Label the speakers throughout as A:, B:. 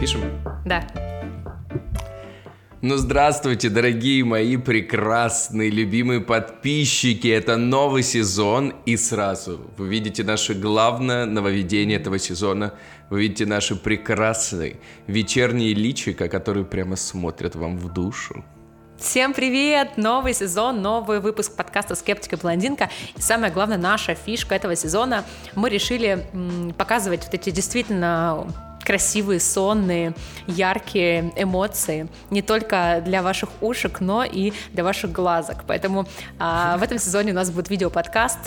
A: Пишем?
B: Да.
A: Ну, здравствуйте, дорогие мои прекрасные, любимые подписчики. Это новый сезон, и сразу вы видите наше главное нововведение этого сезона. Вы видите наши прекрасные вечерние личика, которые прямо смотрят вам в душу.
B: Всем привет! Новый сезон, новый выпуск подкаста «Скептика блондинка». И самое главное, наша фишка этого сезона. Мы решили показывать вот эти действительно красивые, сонные, яркие эмоции не только для ваших ушек, но и для ваших глазок. Поэтому а, в этом сезоне у нас будет видео-подкаст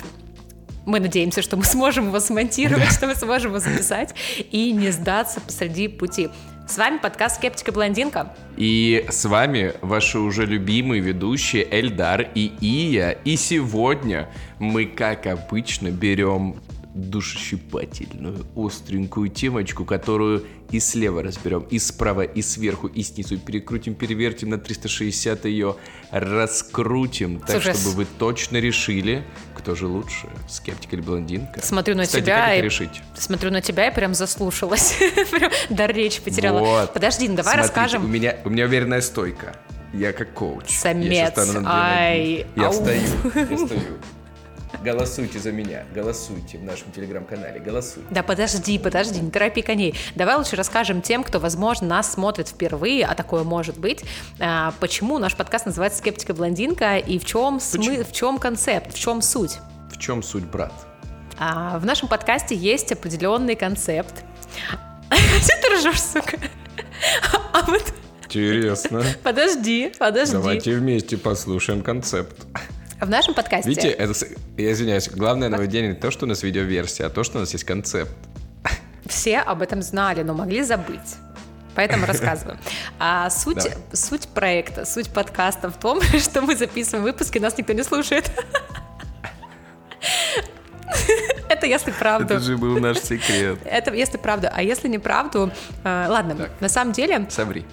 B: мы надеемся, что мы сможем его смонтировать, что мы сможем его записать и не сдаться посреди пути. С вами подкаст «Скептика блондинка».
A: И с вами ваши уже любимые ведущие Эльдар и Ия. И сегодня мы, как обычно, берем душещипательную, остренькую темочку, которую и слева разберем, и справа, и сверху, и снизу. Перекрутим, перевертим на 360 ее, раскрутим, так,
B: Слушай,
A: чтобы вы точно решили, кто же лучше, скептик или блондинка.
B: Смотрю на
A: Кстати,
B: тебя
A: как
B: и
A: решить?
B: смотрю на тебя и прям заслушалась, прям дар речи потеряла.
A: Вот.
B: Подожди, ну давай
A: Смотрите,
B: расскажем.
A: У меня, у меня уверенная стойка. Я как коуч. Я
B: Самец.
A: щас стану на
B: Ай.
A: Я встаю, я стою. Голосуйте за меня, голосуйте в нашем телеграм-канале, голосуйте.
B: Да подожди, подожди, не торопи коней. Давай лучше расскажем тем, кто, возможно, нас смотрит впервые, а такое может быть, а, почему наш подкаст называется «Скептика блондинка» и в чем, смы... в чем концепт, в чем суть.
A: В чем суть, брат?
B: А, в нашем подкасте есть определенный концепт. Что ты ржешь, сука? А вот
A: Интересно.
B: подожди, подожди.
A: Давайте вместе послушаем концепт.
B: В нашем подкасте...
A: Видите, это, я извиняюсь, главное нововведение не то, что у нас видеоверсия, а то, что у нас есть концепт.
B: Все об этом знали, но могли забыть. Поэтому рассказываю. А суть,
A: Давай.
B: суть проекта, суть подкаста в том, что мы записываем выпуски, нас никто не слушает. Это если правду.
A: Это же был наш секрет.
B: Это если правду. А если неправду, э, ладно,
A: Так.
B: на самом деле,
A: Соври.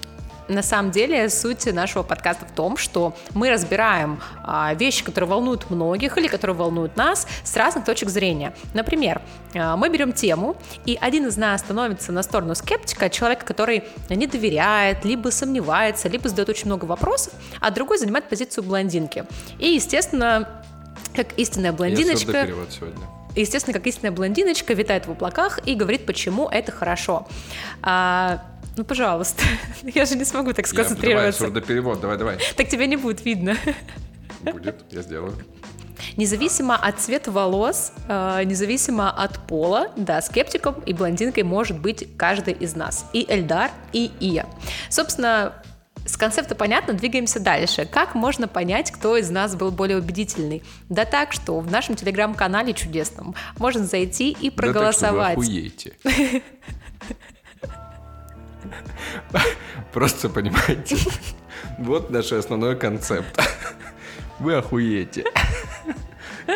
B: На самом деле суть нашего подкаста в том, что мы разбираем а, вещи, которые волнуют многих или которые волнуют нас с разных точек зрения. Например, а, мы берем тему, и один из нас становится на сторону скептика, человека, который не доверяет, либо сомневается, либо задает очень много вопросов, а другой занимает позицию блондинки. И, естественно, как истинная
A: Я
B: блондиночка,
A: сегодня.
B: естественно, как истинная блондиночка витает в облаках и говорит, почему это хорошо. А, ну, пожалуйста, я же не смогу так
A: Я, давай,
B: сконцентрироваться.
A: сурдоперевод, давай, давай.
B: Так тебя не будет видно.
A: Будет, я сделаю.
B: Независимо от цвета волос, э, независимо от пола, да, скептиком и блондинкой может быть каждый из нас. И Эльдар, и Ия. Собственно, с концепта понятно, двигаемся дальше. Как можно понять, кто из нас был более убедительный? Да так, что в нашем телеграм-канале чудесном можно зайти и проголосовать.
A: Да так, что вы охуеете. Просто понимаете, вот наш основной концепт. Вы охуеете.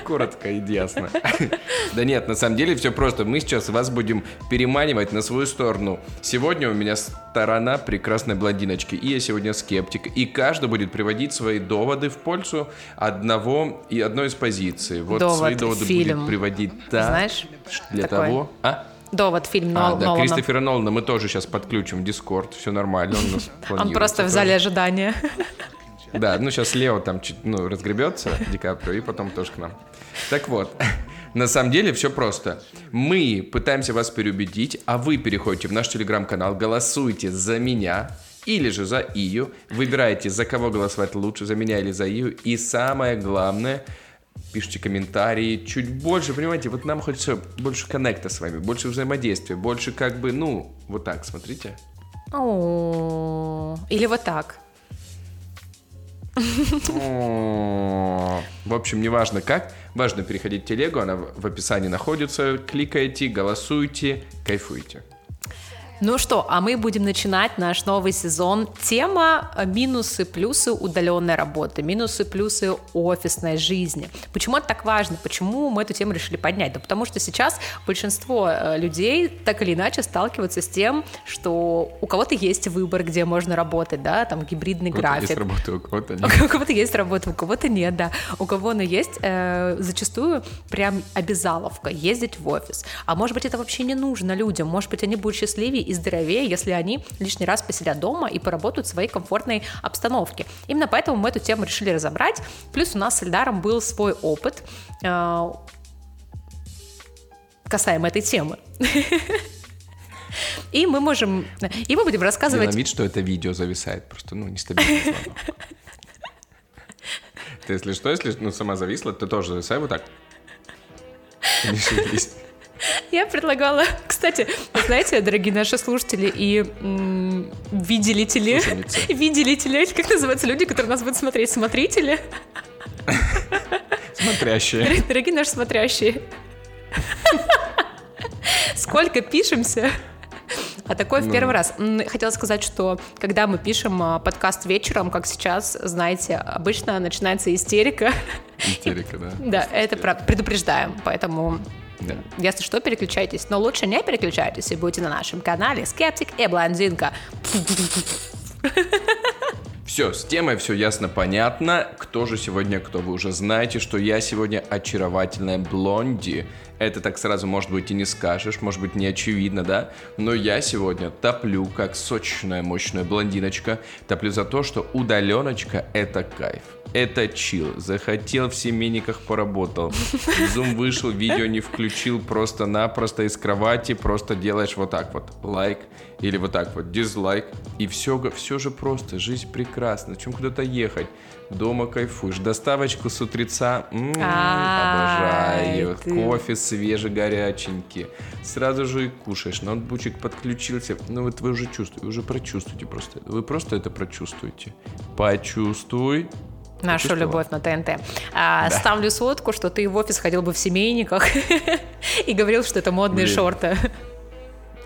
A: Коротко и ясно. Да нет, на самом деле все просто. Мы сейчас вас будем переманивать на свою сторону. Сегодня у меня сторона прекрасной блондиночки. И я сегодня скептик. И каждый будет приводить свои доводы в пользу одного и одной из позиций. Вот
B: Довод,
A: свои доводы
B: фильм.
A: будет приводить так,
B: Знаешь,
A: для
B: такой?
A: того... А?
B: Довод, фильм
A: А,
B: Нол-
A: да,
B: Нолана.
A: Кристофера Нолана мы тоже сейчас подключим в Дискорд, все нормально, он нас
B: Он просто в зале ожидания.
A: Да, ну сейчас Лео там чуть, ну, разгребется, Ди Каприо, и потом тоже к нам. Так вот, на самом деле все просто. Мы пытаемся вас переубедить, а вы переходите в наш телеграм-канал, голосуйте за меня или же за Ию, выбираете, за кого голосовать лучше, за меня или за Ию, и самое главное, пишите комментарии, чуть больше, понимаете, вот нам хочется больше коннекта с вами, больше взаимодействия, больше как бы, ну, вот так, смотрите.
B: О, Или вот так.
A: В общем, неважно как, важно переходить в телегу, она в описании находится, кликайте, голосуйте, кайфуйте.
B: Ну что, а мы будем начинать наш новый сезон. Тема минусы, плюсы удаленной работы, минусы, плюсы офисной жизни. Почему это так важно? Почему мы эту тему решили поднять? Да потому что сейчас большинство э, людей так или иначе сталкиваются с тем, что у кого-то есть выбор, где можно работать, да, там гибридный
A: У
B: график.
A: есть работа, у кого-то нет.
B: У кого-то есть работа, у кого-то нет, да. У кого она есть, э, зачастую прям обязаловка ездить в офис. А может быть, это вообще не нужно людям. Может быть, они будут счастливее и здоровее, если они лишний раз посидят дома и поработают в своей комфортной обстановке. Именно поэтому мы эту тему решили разобрать. Плюс у нас с Эльдаром был свой опыт э, касаемо этой темы. И мы можем, и мы будем рассказывать...
A: Делаем вид, что это видео зависает, просто, ну, нестабильный звонок. Ты, если что, если ну, сама зависла, ты тоже зависай вот так. Не шевелись.
B: Я предлагала, кстати, вы знаете, дорогие наши слушатели и м, виделители, виделители, как называются люди, которые нас будут смотреть, смотрители,
A: Смотрящие.
B: дорогие наши смотрящие. Сколько пишемся, а такое в
A: Ну.
B: первый раз. Хотела сказать, что когда мы пишем а, подкаст вечером, как сейчас, знаете, обычно начинается истерика.
A: Истерика, да.
B: Да, это предупреждаем, поэтому
A: Да.
B: если что, переключайтесь. Но лучше не переключайтесь и будете на нашем канале Скептик и Блондинка.
A: Все, с темой все ясно, понятно. Кто же сегодня, кто вы уже знаете, что я сегодня очаровательная блонди. Это так сразу, может быть, и не скажешь, может быть, не очевидно, да? Но я сегодня топлю, как сочная, мощная блондиночка. Топлю за то, что удаленочка — это кайф. Это чил. Захотел в семейниках поработал. Зум вышел, видео не включил, просто-напросто из кровати просто делаешь вот так вот. Лайк. Или вот так вот. Дизлайк. И все, все же просто. Жизнь прекрасна. Чем куда-то ехать? Дома кайфуешь. Доставочку с утреца. м,
B: Ай,
A: обожаю.
B: ты.
A: Кофе свежий, горяченький. Сразу же и кушаешь. Ноутбучик подключился. Ну вот вы уже чувствуете. Вы уже прочувствуете просто. Вы просто это прочувствуете. Почувствуй.
B: Нашу
A: Почувствовала?
B: любовь на ТНТ. А, Ставлю сотку, что ты в офис ходил бы в семейниках и говорил, что это модные
A: Блин.
B: шорты.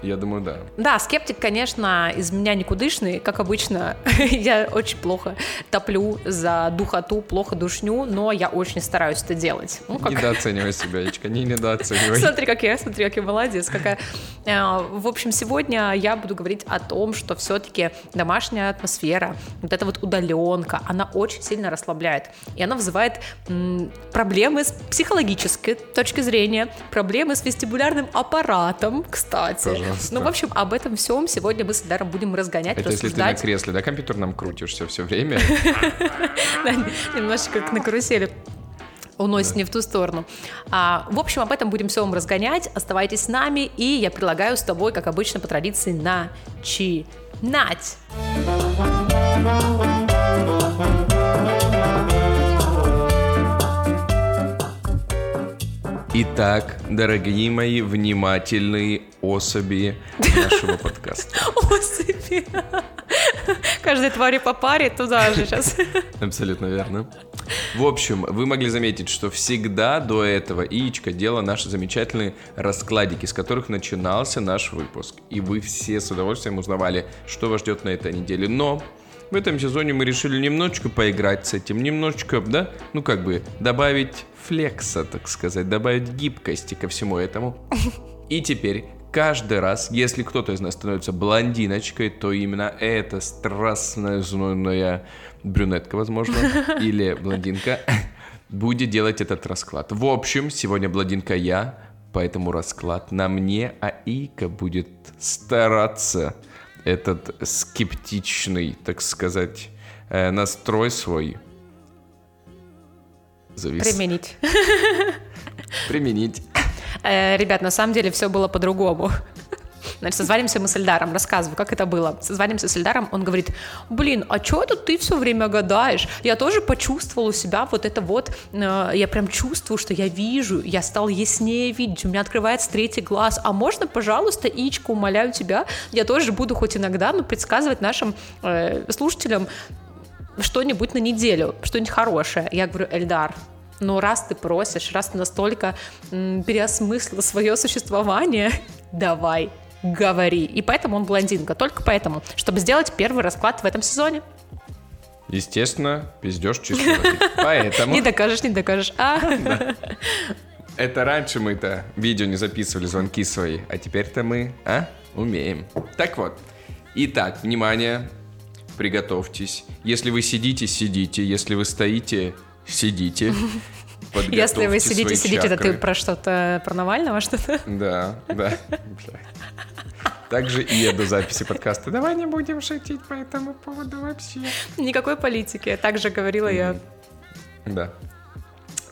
A: Я думаю, да.
B: Да, скептик, конечно, из меня никудышный, как обычно. я очень плохо топлю за духоту, плохо душню, но я очень стараюсь это делать. Ну, как
A: Недооценивай себя, Ячка, не недооценивай.
B: Смотри, как я, смотри, как я молодец. Какая. Э, В общем, сегодня я буду говорить о том, что все-таки домашняя атмосфера, вот эта вот удаленка, она очень сильно расслабляет. И она вызывает проблемы с психологической точки зрения, проблемы с вестибулярным аппаратом, кстати.
A: Пожалуйста.
B: Ну, в общем, об этом всем сегодня мы с Даром будем разгонять,
A: Это если ты на
B: рассуждать.
A: кресле, да, компьютерном крутишься все время?
B: Да, немножечко как на карусели уносит не в ту сторону. А, в общем, об этом будем все вам разгонять. Оставайтесь с нами, и я предлагаю с тобой, как обычно, по традиции, начинать.
A: Итак, дорогие мои внимательные особи нашего подкаста.
B: Особи. Каждой твари по паре туда же сейчас.
A: Абсолютно верно. В общем, вы могли заметить, что всегда до этого Иечка делала наши замечательные раскладики, с которых начинался наш выпуск. И вы все с удовольствием узнавали, что вас ждет на этой неделе. Но в этом сезоне мы решили немножечко поиграть с этим, немножечко, да, ну как бы добавить флекса, так сказать, добавить гибкости ко всему этому. И теперь каждый раз, если кто-то из нас становится блондиночкой, то именно эта страстная, знойная брюнетка, возможно, или блондинка, будет делать этот расклад. В общем, сегодня блондинка я, поэтому расклад на мне, а Ика будет стараться этот скептичный, так сказать, э, настрой свой завис-
B: Применить.
A: применить.
B: Э, Ребят, на самом деле все было по-другому. Значит, созванимся мы с Эльдаром, рассказываю, как это было. Созванимся с Эльдаром, он говорит, блин, а что это ты все время гадаешь? Я тоже почувствовал у себя вот это вот, э, я прям чувствую, что я вижу, я стал яснее видеть, у меня открывается третий глаз. А можно, пожалуйста, Ичка, умоляю тебя, я тоже буду хоть иногда, ну, предсказывать нашим э, слушателям что-нибудь на неделю, что-нибудь хорошее. Я говорю, Эльдар, ну раз ты просишь, раз ты настолько м, переосмыслил свое существование, давай, говори. И поэтому он блондинка, только поэтому, чтобы сделать первый расклад в этом сезоне.
A: Естественно, пиздешь чистой воды. Поэтому...
B: Не докажешь, не докажешь. А?
A: Это раньше мы-то видео не записывали, звонки свои, а теперь-то мы, а, умеем. Так вот. Итак, внимание, приготовьтесь. Если вы сидите, сидите. Если вы стоите, сидите.
B: Если вы сидите, сидите, это ты про что-то, про Навального что-то?
A: Да, да. Также и я до записи подкаста. Давай не будем шутить по этому поводу вообще.
B: Никакой политики, так же говорила я.
A: Да.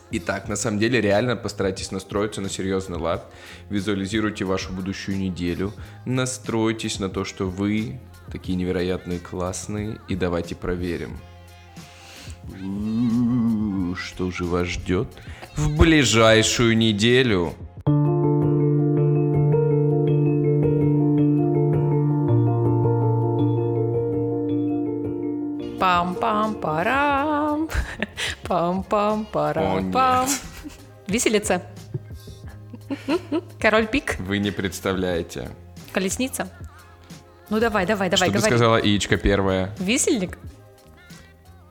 A: Итак, на самом деле реально постарайтесь настроиться на серьезный лад. Визуализируйте вашу будущую неделю. Настройтесь на то, что вы такие невероятные, классные. И давайте проверим. У-у-у, Что же вас ждет в ближайшую неделю?
B: Пам-пам-парам. Пам-пам-парам-пам. Виселица. Король пик.
A: Вы не представляете.
B: Колесница. Ну давай, давай, давай,
A: что ты сказала, яичко первое?
B: Висельник?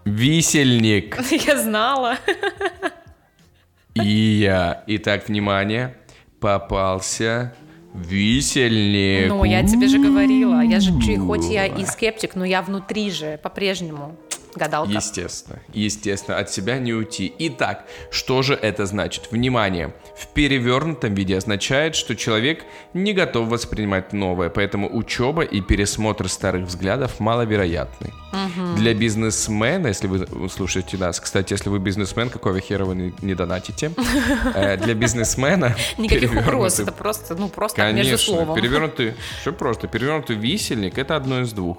A: Висельник.
B: Я знала.
A: И я. Итак, внимание. Попался висельник.
B: Ну, я тебе же говорила. Я же хоть я и скептик, но я внутри же по-прежнему гадалка.
A: Естественно, естественно, от себя не уйти. Итак, что же это значит? Внимание! В перевернутом виде означает, что человек не готов воспринимать новое, поэтому учеба и пересмотр старых взглядов маловероятны. Для бизнесмена, если вы слушаете нас, кстати, если вы бизнесмен, какого хера вы не, не донатите? Э, Для бизнесмена
B: Никаких угроз, это просто, ну, просто между
A: Конечно,
B: словом.
A: перевернутый, все просто, перевернутый висельник это одно из двух.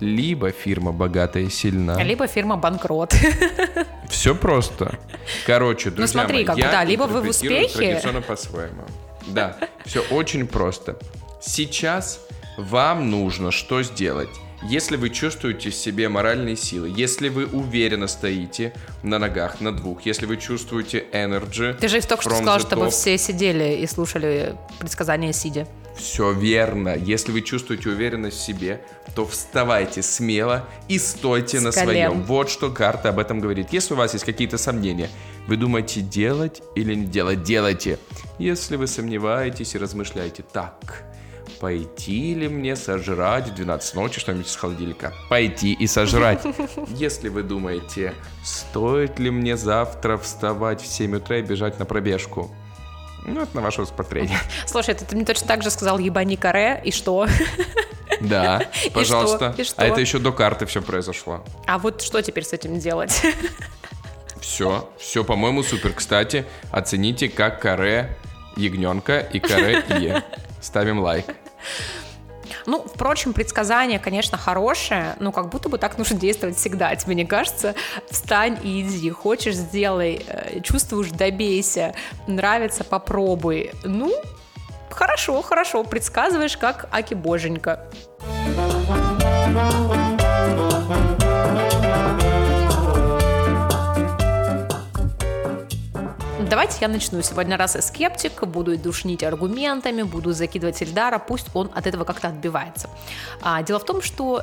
A: Либо фирма богатая и сильна.
B: Либо фирма банкрот.
A: Все просто. Короче, друзья
B: смотри,
A: мои,
B: как бы, да, либо вы в успехе.
A: традиционно по-своему. Да, все очень просто. Сейчас вам нужно что сделать? Если вы чувствуете в себе моральные силы, если вы уверенно стоите на ногах, на двух, если вы чувствуете energy,
B: Ты же только что сказал, чтобы все сидели и слушали предсказания сидя.
A: Все верно. Если вы чувствуете уверенность в себе, то вставайте смело и стойте
B: С
A: на
B: колен.
A: своем. Вот что карта об этом говорит. Если у вас есть какие-то сомнения, вы думаете делать или не делать, делайте. Если вы сомневаетесь и размышляете, так, пойти ли мне сожрать в 12 ночи что-нибудь из холодильника? Пойти и сожрать. Если вы думаете, стоит ли мне завтра вставать в 7 утра и бежать на пробежку? Ну, это на ваше усмотрение.
B: Слушай, ты, ты мне точно так же сказал ебани каре, и что?
A: Да, пожалуйста.
B: И что?
A: А это еще до карты все произошло.
B: А вот что теперь с этим делать?
A: Все, все, по-моему, супер. Кстати, оцените, как каре ягненка и каре е. Ставим лайк.
B: Ну, впрочем, предсказание, конечно, хорошее, но как будто бы так нужно действовать всегда. Тебе не кажется? Встань и иди. Хочешь, сделай. Э, Чувствуешь, добейся. Нравится, попробуй. Ну, хорошо, хорошо. Предсказываешь, как Аки Боженька. Давайте я начну. Сегодня раз я скептик, буду душнить аргументами, буду закидывать Эльдара, пусть он от этого как-то отбивается. А, дело в том, что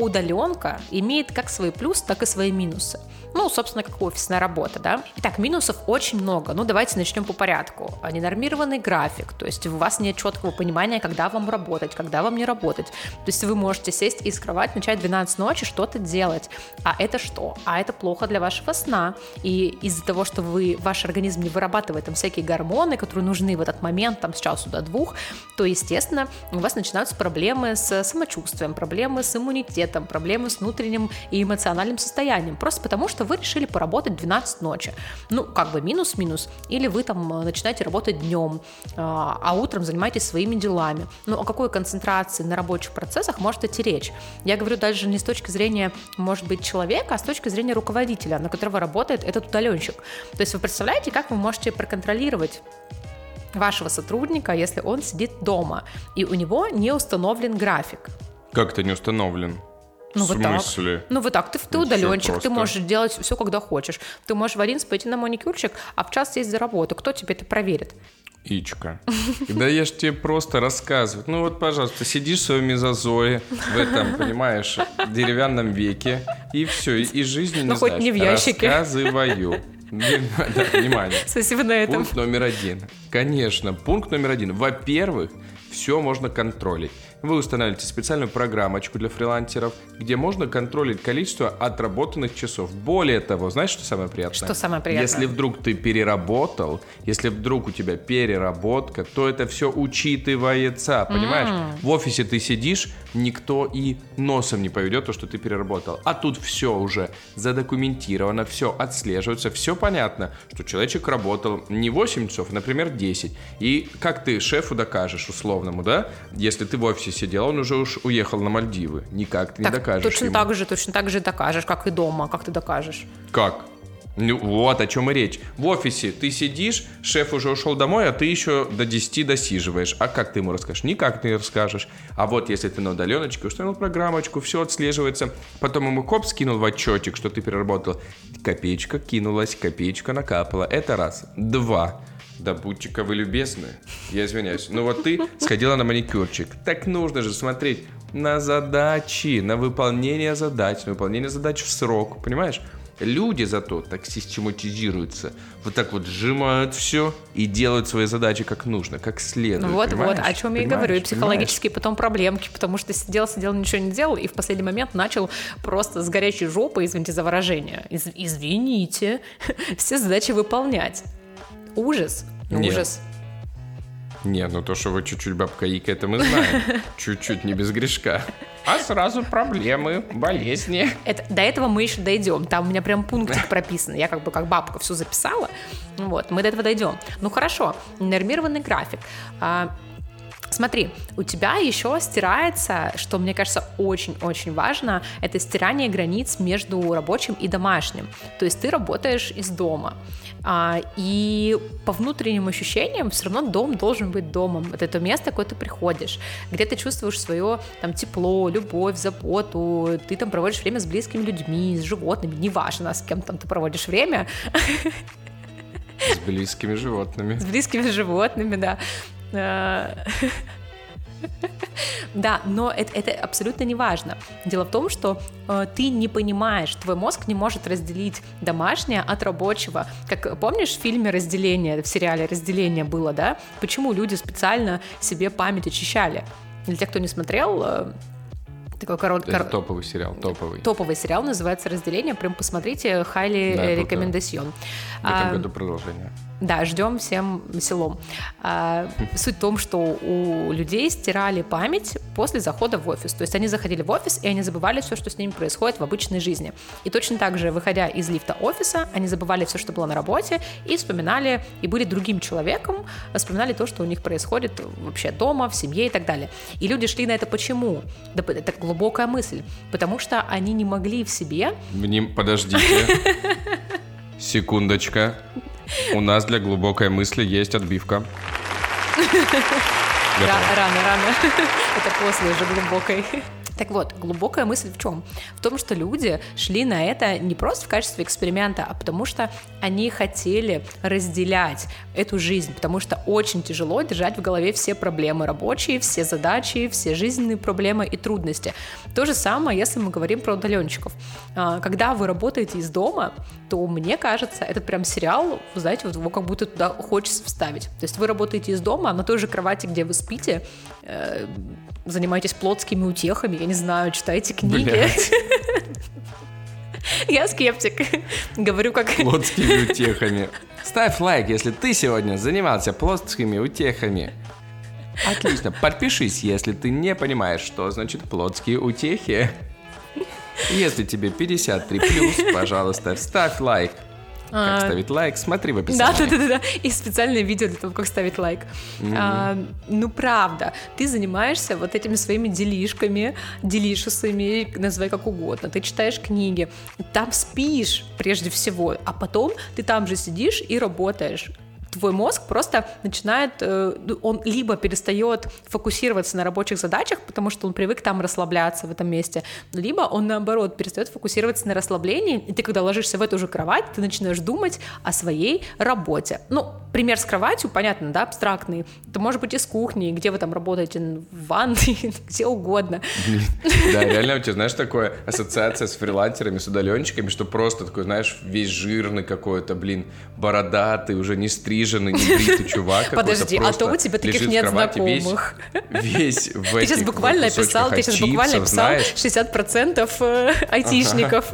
B: удаленка имеет как свои плюсы, так и свои минусы. Ну, собственно, как офисная работа, да. Итак, минусов очень много. Ну, давайте начнем по порядку. А, Ненормированный график, то есть у вас нет четкого понимания, когда вам работать, когда вам не работать. То есть вы можете сесть и с кровати начать в 12 ночи что-то делать. А это что? А это плохо для вашего сна. И из-за того, что вы, ваш организм не вырабатывает там всякие гормоны, которые нужны в этот момент, там, с часу до двух, то, естественно, у вас начинаются проблемы с самочувствием, проблемы с иммунитетом, проблемы с внутренним и эмоциональным состоянием. Просто потому, что вы решили поработать 12 ночи. Ну, как бы минус-минус. Или вы там э, начинаете работать днем, а а утром занимаетесь своими делами. Ну, о какой концентрации на рабочих процессах может идти речь? Я говорю даже не с точки зрения, может быть, человека, а с точки зрения руководителя, на которого работает этот удаленщик. То есть вы представляете, как вы можете проконтролировать вашего сотрудника, если он сидит дома, и у него не установлен график.
A: Как это не установлен?
B: Ну,
A: в
B: вот так. Ну, вот так, ты, ты
A: Ну, просто.
B: ты можешь делать все, когда хочешь. Ты можешь в один пойти на маникюрчик, а в час сесть за работу. Кто тебе это проверит?
A: Ичка, да я ж тебе просто рассказываю. Ну вот, пожалуйста, сидишь в своем мезозое, в этом, понимаешь, деревянном веке, и все, и, и жизнь не
B: Ну, хоть не в ящике.
A: Рассказываю. Да, внимание.
B: Спасибо на этом.
A: Пункт номер один. Конечно, пункт номер один. Во-первых, все можно контролить. Вы устанавливаете специальную программочку для фрилансеров, где можно контролить количество отработанных часов. Более того, знаешь, что самое приятное?
B: Что самое приятное?
A: Если вдруг ты переработал, если вдруг у тебя переработка, то это все учитывается, понимаешь? В офисе ты сидишь, никто и носом не поведет то, что ты переработал. А тут все уже задокументировано, все отслеживается, все понятно, что человечек работал не 8 часов, а, например, 10. И как ты шефу докажешь условному, да? Если ты в офисе сидел, он уже уж уехал на Мальдивы. Никак ты не
B: Так,
A: докажешь
B: точно
A: ему.
B: так же, точно так же докажешь, как и дома. Как ты докажешь?
A: Как? Ну, вот о чем и речь. В офисе ты сидишь, шеф уже ушел домой, а ты еще до 10 досиживаешь. А как ты ему расскажешь? Никак ты не расскажешь. А вот если ты на удаленочке установил программочку, все отслеживается, потом ему коп скинул в отчетик, что ты переработал, копеечка кинулась, копеечка накапала. Это раз. Два. Да будьте-ка вы любезны. Я извиняюсь. Ну вот ты сходила на маникюрчик. Так нужно же смотреть на задачи, на выполнение задач, на выполнение задач в срок. Понимаешь? Люди зато так систематизируются, вот так вот сжимают все и делают свои задачи как нужно, как следует.
B: Ну вот, вот,
A: понимаешь?
B: о чем я и
A: Понимаешь?
B: говорю. И
A: Понимаешь?
B: психологические потом проблемки, потому что сидел, сидел, ничего не делал, и в последний момент начал просто с горячей жопы, извините за выражение, из- извините, все задачи выполнять. Ужас. Ну,
A: Нет.
B: Ужас.
A: Не, ну то, что вы чуть-чуть бабка Ика, это мы знаем. Чуть-чуть, не без грешка. А сразу проблемы, болезни.
B: Это, до этого мы еще дойдем. Там у меня прям пунктик прописан. Я как бы как бабка все записала. Вот, мы до этого дойдем. Ну хорошо, нормированный график. А, Смотри, у тебя еще стирается, что мне кажется очень-очень важно, это стирание границ между рабочим и домашним. То есть ты работаешь из дома. А, и по внутренним ощущениям все равно дом должен быть домом. Это то место, куда ты приходишь, где ты чувствуешь свое там тепло, любовь, заботу, ты там проводишь время с близкими людьми, с животными, неважно, с кем там ты проводишь время,
A: С близкими животными.
B: с близкими животными, да. Да, но это, это абсолютно не важно. Дело в том, что э, ты не понимаешь, твой мозг не может разделить домашнее от рабочего. Как помнишь в фильме «Разделение», в сериале «Разделение» было, да? Почему люди специально себе память очищали? Для тех, кто не смотрел, э, такой короткий...
A: Это топовый сериал, топовый.
B: Топовый сериал называется «Разделение». Прям посмотрите, highly
A: Да,
B: рекомендацион.
A: В этом году продолжение.
B: Да, ждем всем селом. А, суть в том, что у людей стирали память после захода в офис. То есть они заходили в офис, и они забывали все, что с ними происходит в обычной жизни. И точно так же, выходя из лифта офиса, они забывали все, что было на работе, и вспоминали, и были другим человеком, вспоминали то, что у них происходит вообще дома, в семье и так далее. И люди шли на это почему? Да, это глубокая мысль. Потому что они не могли в себе.
A: Подождите. Секундочка. У нас для глубокой мысли есть отбивка.
B: Ра- рано, рано. Это после уже глубокой. Так вот, глубокая мысль в чем? В том, что люди шли на это не просто в качестве эксперимента, а потому что они хотели разделять эту жизнь, потому что очень тяжело держать в голове все проблемы рабочие, все задачи, все жизненные проблемы и трудности. То же самое, если мы говорим про удаленщиков. А, Когда вы работаете из дома, то мне кажется, этот прям сериал, вы знаете, вот его как будто туда хочется вставить. То есть вы работаете из дома, на той же кровати, где вы спите, э, занимаетесь плотскими утехами, я не знаю, читаете книги. Я скептик. Говорю как...
A: Плотскими утехами. Ставь лайк, если ты сегодня занимался плотскими утехами. Отлично. Подпишись, если ты не понимаешь, что значит плотские утехи. Если тебе 53 плюс, пожалуйста, ставь лайк. Как
B: А,
A: ставить лайк, смотри в описании.
B: да, да, да, да. И специальное видео для того, как ставить лайк. А, ну, правда, ты занимаешься вот этими своими делишками, делишесами, называй как угодно. Ты читаешь книги, там спишь прежде всего, а потом ты там же сидишь и работаешь. Твой мозг просто начинает, э, он либо перестает фокусироваться на рабочих задачах, потому что он привык там расслабляться в этом месте, либо он наоборот перестает фокусироваться на расслаблении, и ты когда ложишься в эту же кровать, ты начинаешь думать о своей работе. Ну, пример с кроватью, понятно, да, абстрактный. Это может быть из кухни, где вы там работаете, в ванной, где угодно.
A: Да, реально у тебя, знаешь, такое ассоциация с фрилансерами, с удаленщиками, что просто такой, знаешь, весь жирный какой-то, блин, бородатый, уже не стриженный, не бритый чувак
B: Подожди, а то у тебя таких нет знакомых.
A: Весь, в
B: Ты сейчас буквально описал, ты сейчас буквально описал 60% э, айтишников.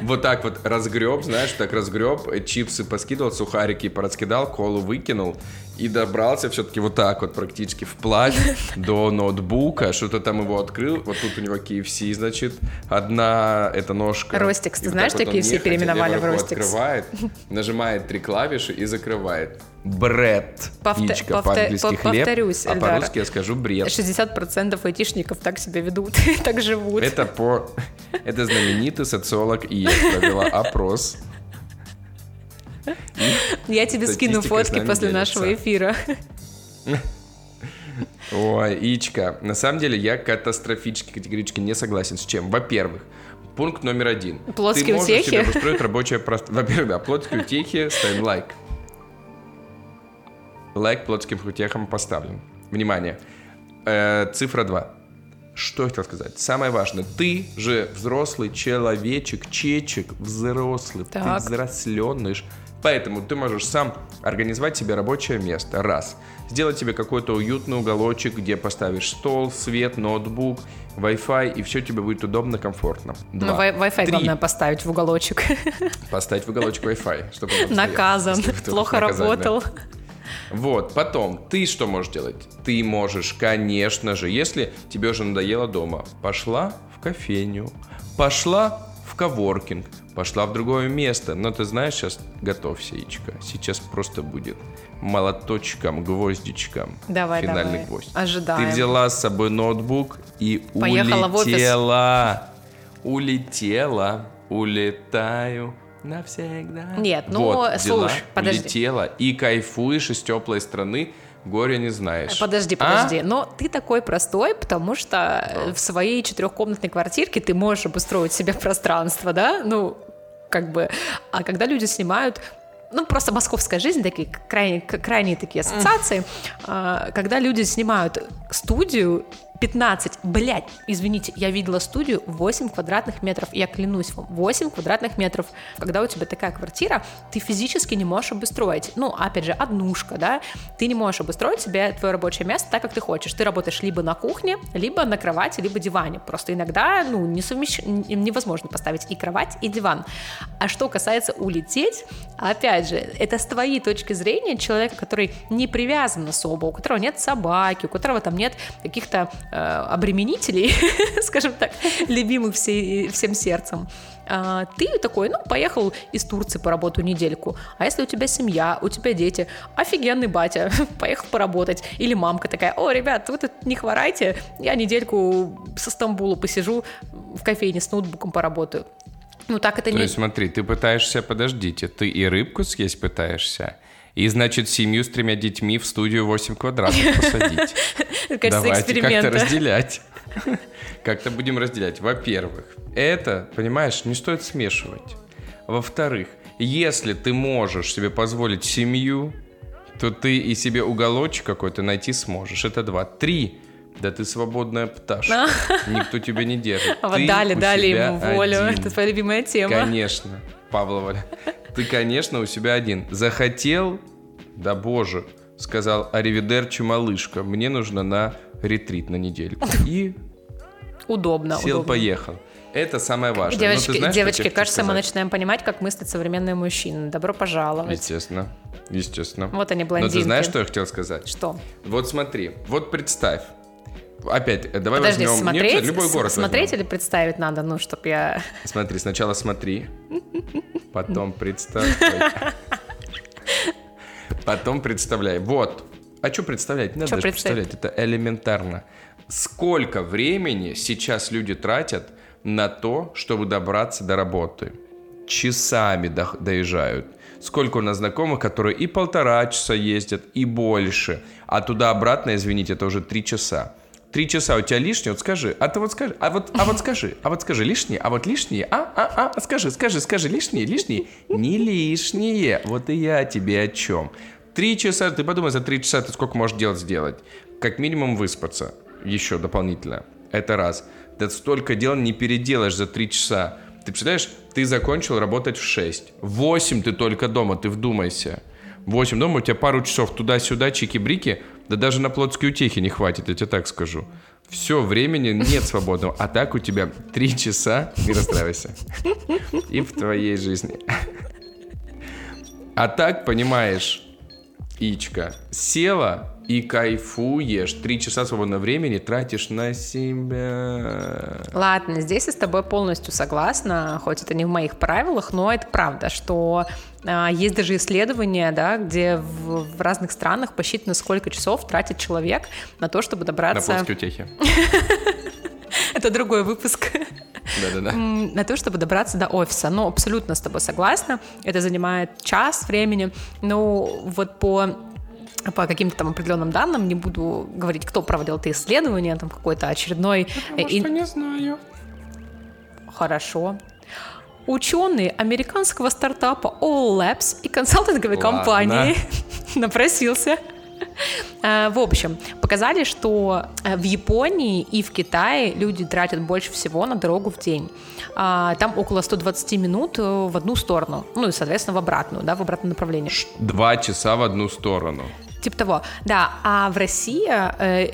A: Вот так вот разгреб, знаешь, так разгреб, чипсы поскидывал, сухарики пораскидал, колу выкинул, и добрался все-таки вот так вот практически вплавь до ноутбука, что-то там его открыл, вот тут у него KFC, значит, одна эта ножка.
B: Ростикс, ты знаешь, что KFC переименовали в Ростикс?
A: открывает, нажимает три клавиши и закрывает. Бред.
B: Повтор, повтор, по-английски
A: хлеб,
B: повторюсь,
A: а по-русски я скажу бред.
B: 60% айтишников так себя ведут, так живут.
A: Это по... Это знаменитый социолог ИЕС провела опрос
B: я тебе скину фотки после нашего эфира.
A: Ой, Ичка, на самом деле я катастрофически, категорически не согласен с чем. Во-первых, пункт номер один.
B: Плотские
A: Ты можешь
B: утехи?
A: себе построить рабочее пространство. Во-первых, да, плотские утехи, ставим лайк. Лайк плотским утехам поставлен. Внимание. Э, цифра 2. Что я хотел сказать? Самое важное. Ты же взрослый человечек, чечек, взрослый.
B: Так.
A: Ты взросленыш. Поэтому ты можешь сам организовать себе рабочее место. Раз. Сделать себе какой-то уютный уголочек, где поставишь стол, свет, ноутбук, Wi-Fi, и все тебе будет удобно, комфортно.
B: Ну,
A: Два.
B: Wi- Wi-Fi
A: Три.
B: главное поставить в уголочек.
A: Поставить в уголочек Wi-Fi, чтобы
B: Наказан, плохо
A: наказать, да. Вот, потом, ты что можешь делать? Ты можешь, конечно же, если тебе уже надоело дома, пошла в кофейню, пошла в коворкинг, пошла в другое место. Но ты знаешь, сейчас готовься, Ичка. Сейчас просто будет молоточком, гвоздичком.
B: Давай,
A: Финальный
B: давай.
A: гвоздь.
B: Ожидаем.
A: Ты взяла с собой ноутбук и
B: Поехала в офис.
A: улетела. Улетела, улетаю навсегда.
B: Нет, ну,
A: Вот,
B: слушай, подожди.
A: Улетела и кайфуешь из теплой страны, горя не знаешь.
B: Подожди,
A: А?
B: подожди. Но ты такой простой, потому что в своей четырехкомнатной квартирке ты можешь обустроить себе пространство, да? Ну, как бы. А когда люди снимают ну, просто московская жизнь, такие крайне, крайние такие ассоциации, а, когда люди снимают студию 15, блядь, извините, я видела студию 8 квадратных метров, я клянусь вам, 8 квадратных метров. Когда у тебя такая квартира, ты физически не можешь обустроить, ну, опять же, однушка, да, ты не можешь обустроить себе твое рабочее место так, как ты хочешь. Ты работаешь либо на кухне, либо на кровати, либо диване. Просто иногда, ну, не совмещ... невозможно поставить и кровать, и диван. А что касается улететь, опять же, это с твоей точки зрения человека, который не привязан особо, у которого нет собаки, у которого там нет каких-то э, обременителей, скажем так, любимых всей- всем сердцем. А, ты такой, ну, поехал из Турции поработаю недельку. А если у тебя семья, у тебя дети, офигенный батя, поехал поработать. Или мамка такая, о, ребят, вы тут не хворайте, я недельку со Стамбула посижу в кофейне с ноутбуком поработаю. Ну, так это
A: То
B: не...
A: есть смотри, ты пытаешься, подождите, ты и рыбку съесть пытаешься, и, значит, семью с тремя детьми в студию 8 квадратов посадить. Давайте как-то разделять. Как-то будем разделять. Во-первых, это, понимаешь, не стоит смешивать. Во-вторых, если ты можешь себе позволить семью, то ты и себе уголочек какой-то найти сможешь. Это два. Три. Да ты свободная пташка. Никто тебя не держит.
B: А вот дали, дали ему волю.
A: один.
B: Это твоя любимая тема.
A: Конечно, Павлова. Ты, конечно, у себя один. Захотел, да боже, сказал Аривидерчи, малышка, мне нужно на ретрит на недельку. И
B: Удобно,
A: сел,
B: удобно.
A: поехал. Это самое важное. Но ты
B: Девочки,
A: знаешь,
B: девочки кажется, мы начинаем понимать, как мыслят современные мужчины. Добро пожаловать.
A: Естественно, естественно.
B: Вот они,
A: Но
B: блондинки.
A: ты знаешь, что я хотел сказать?
B: Что?
A: Вот смотри, вот представь. Опять, э, давай
B: Подожди,
A: возьмем
B: смотреть,
A: обязательно, любой город
B: смотреть
A: возьмем.
B: или представить надо, ну, чтоб я...
A: Смотри, сначала смотри, потом представь. Потом представляй. Вот. А что представлять? Не надо даже
B: представить?
A: представлять. Это элементарно. Сколько времени сейчас люди тратят на то, чтобы добраться до работы? Часами до- доезжают. Сколько у нас знакомых, которые и полтора часа ездят, и больше. А туда-обратно, извините, это уже три часа. Три часа у тебя лишние, вот скажи, а ты вот скажи, а вот, а вот скажи, а вот скажи лишние, а вот лишние, а, а, а, скажи, скажи, скажи, лишние, лишние, не лишние, вот и я тебе о чем. Три часа, ты подумай, за три часа ты сколько можешь делать сделать? Как минимум выспаться еще дополнительно, это раз. Ты столько дел не переделаешь за три часа. Ты представляешь, ты закончил работать в 6. В 8 ты только дома, ты вдумайся. 8 дома, у тебя пару часов туда-сюда, чики-брики, да даже на плотские утехи не хватит, я тебе так скажу. Все, времени нет свободного. А так у тебя 3 часа, не расстраивайся, и в твоей жизни. А так, понимаешь, Ичка, села и кайфуешь. Три часа свободного времени тратишь на себя.
B: Ладно, здесь я с тобой полностью согласна, хоть это не в моих правилах, но это правда, что есть даже исследования, да, где в, в разных странах посчитано, сколько часов тратит человек на то, чтобы добраться...
A: На плоские утехи.
B: Это другой выпуск.
A: Да-да-да.
B: На то, чтобы добраться до офиса. Ну, абсолютно с тобой согласна. Это занимает час времени. Ну, вот по по каким-то там определенным данным, не буду говорить, кто проводил это исследование, там какой-то очередной...
A: Потому что не знаю.
B: Хорошо. Ученые американского стартапа All Labs и консалтинговой
A: Ладно.
B: компании напросился Э, В общем, показали, что э, в Японии и в Китае люди тратят больше всего на дорогу в день. А, Там около 120 минут э, в одну сторону, ну и, соответственно, в обратную, да, в обратное направление.
A: Два часа в одну сторону.
B: Типа того, да. А в России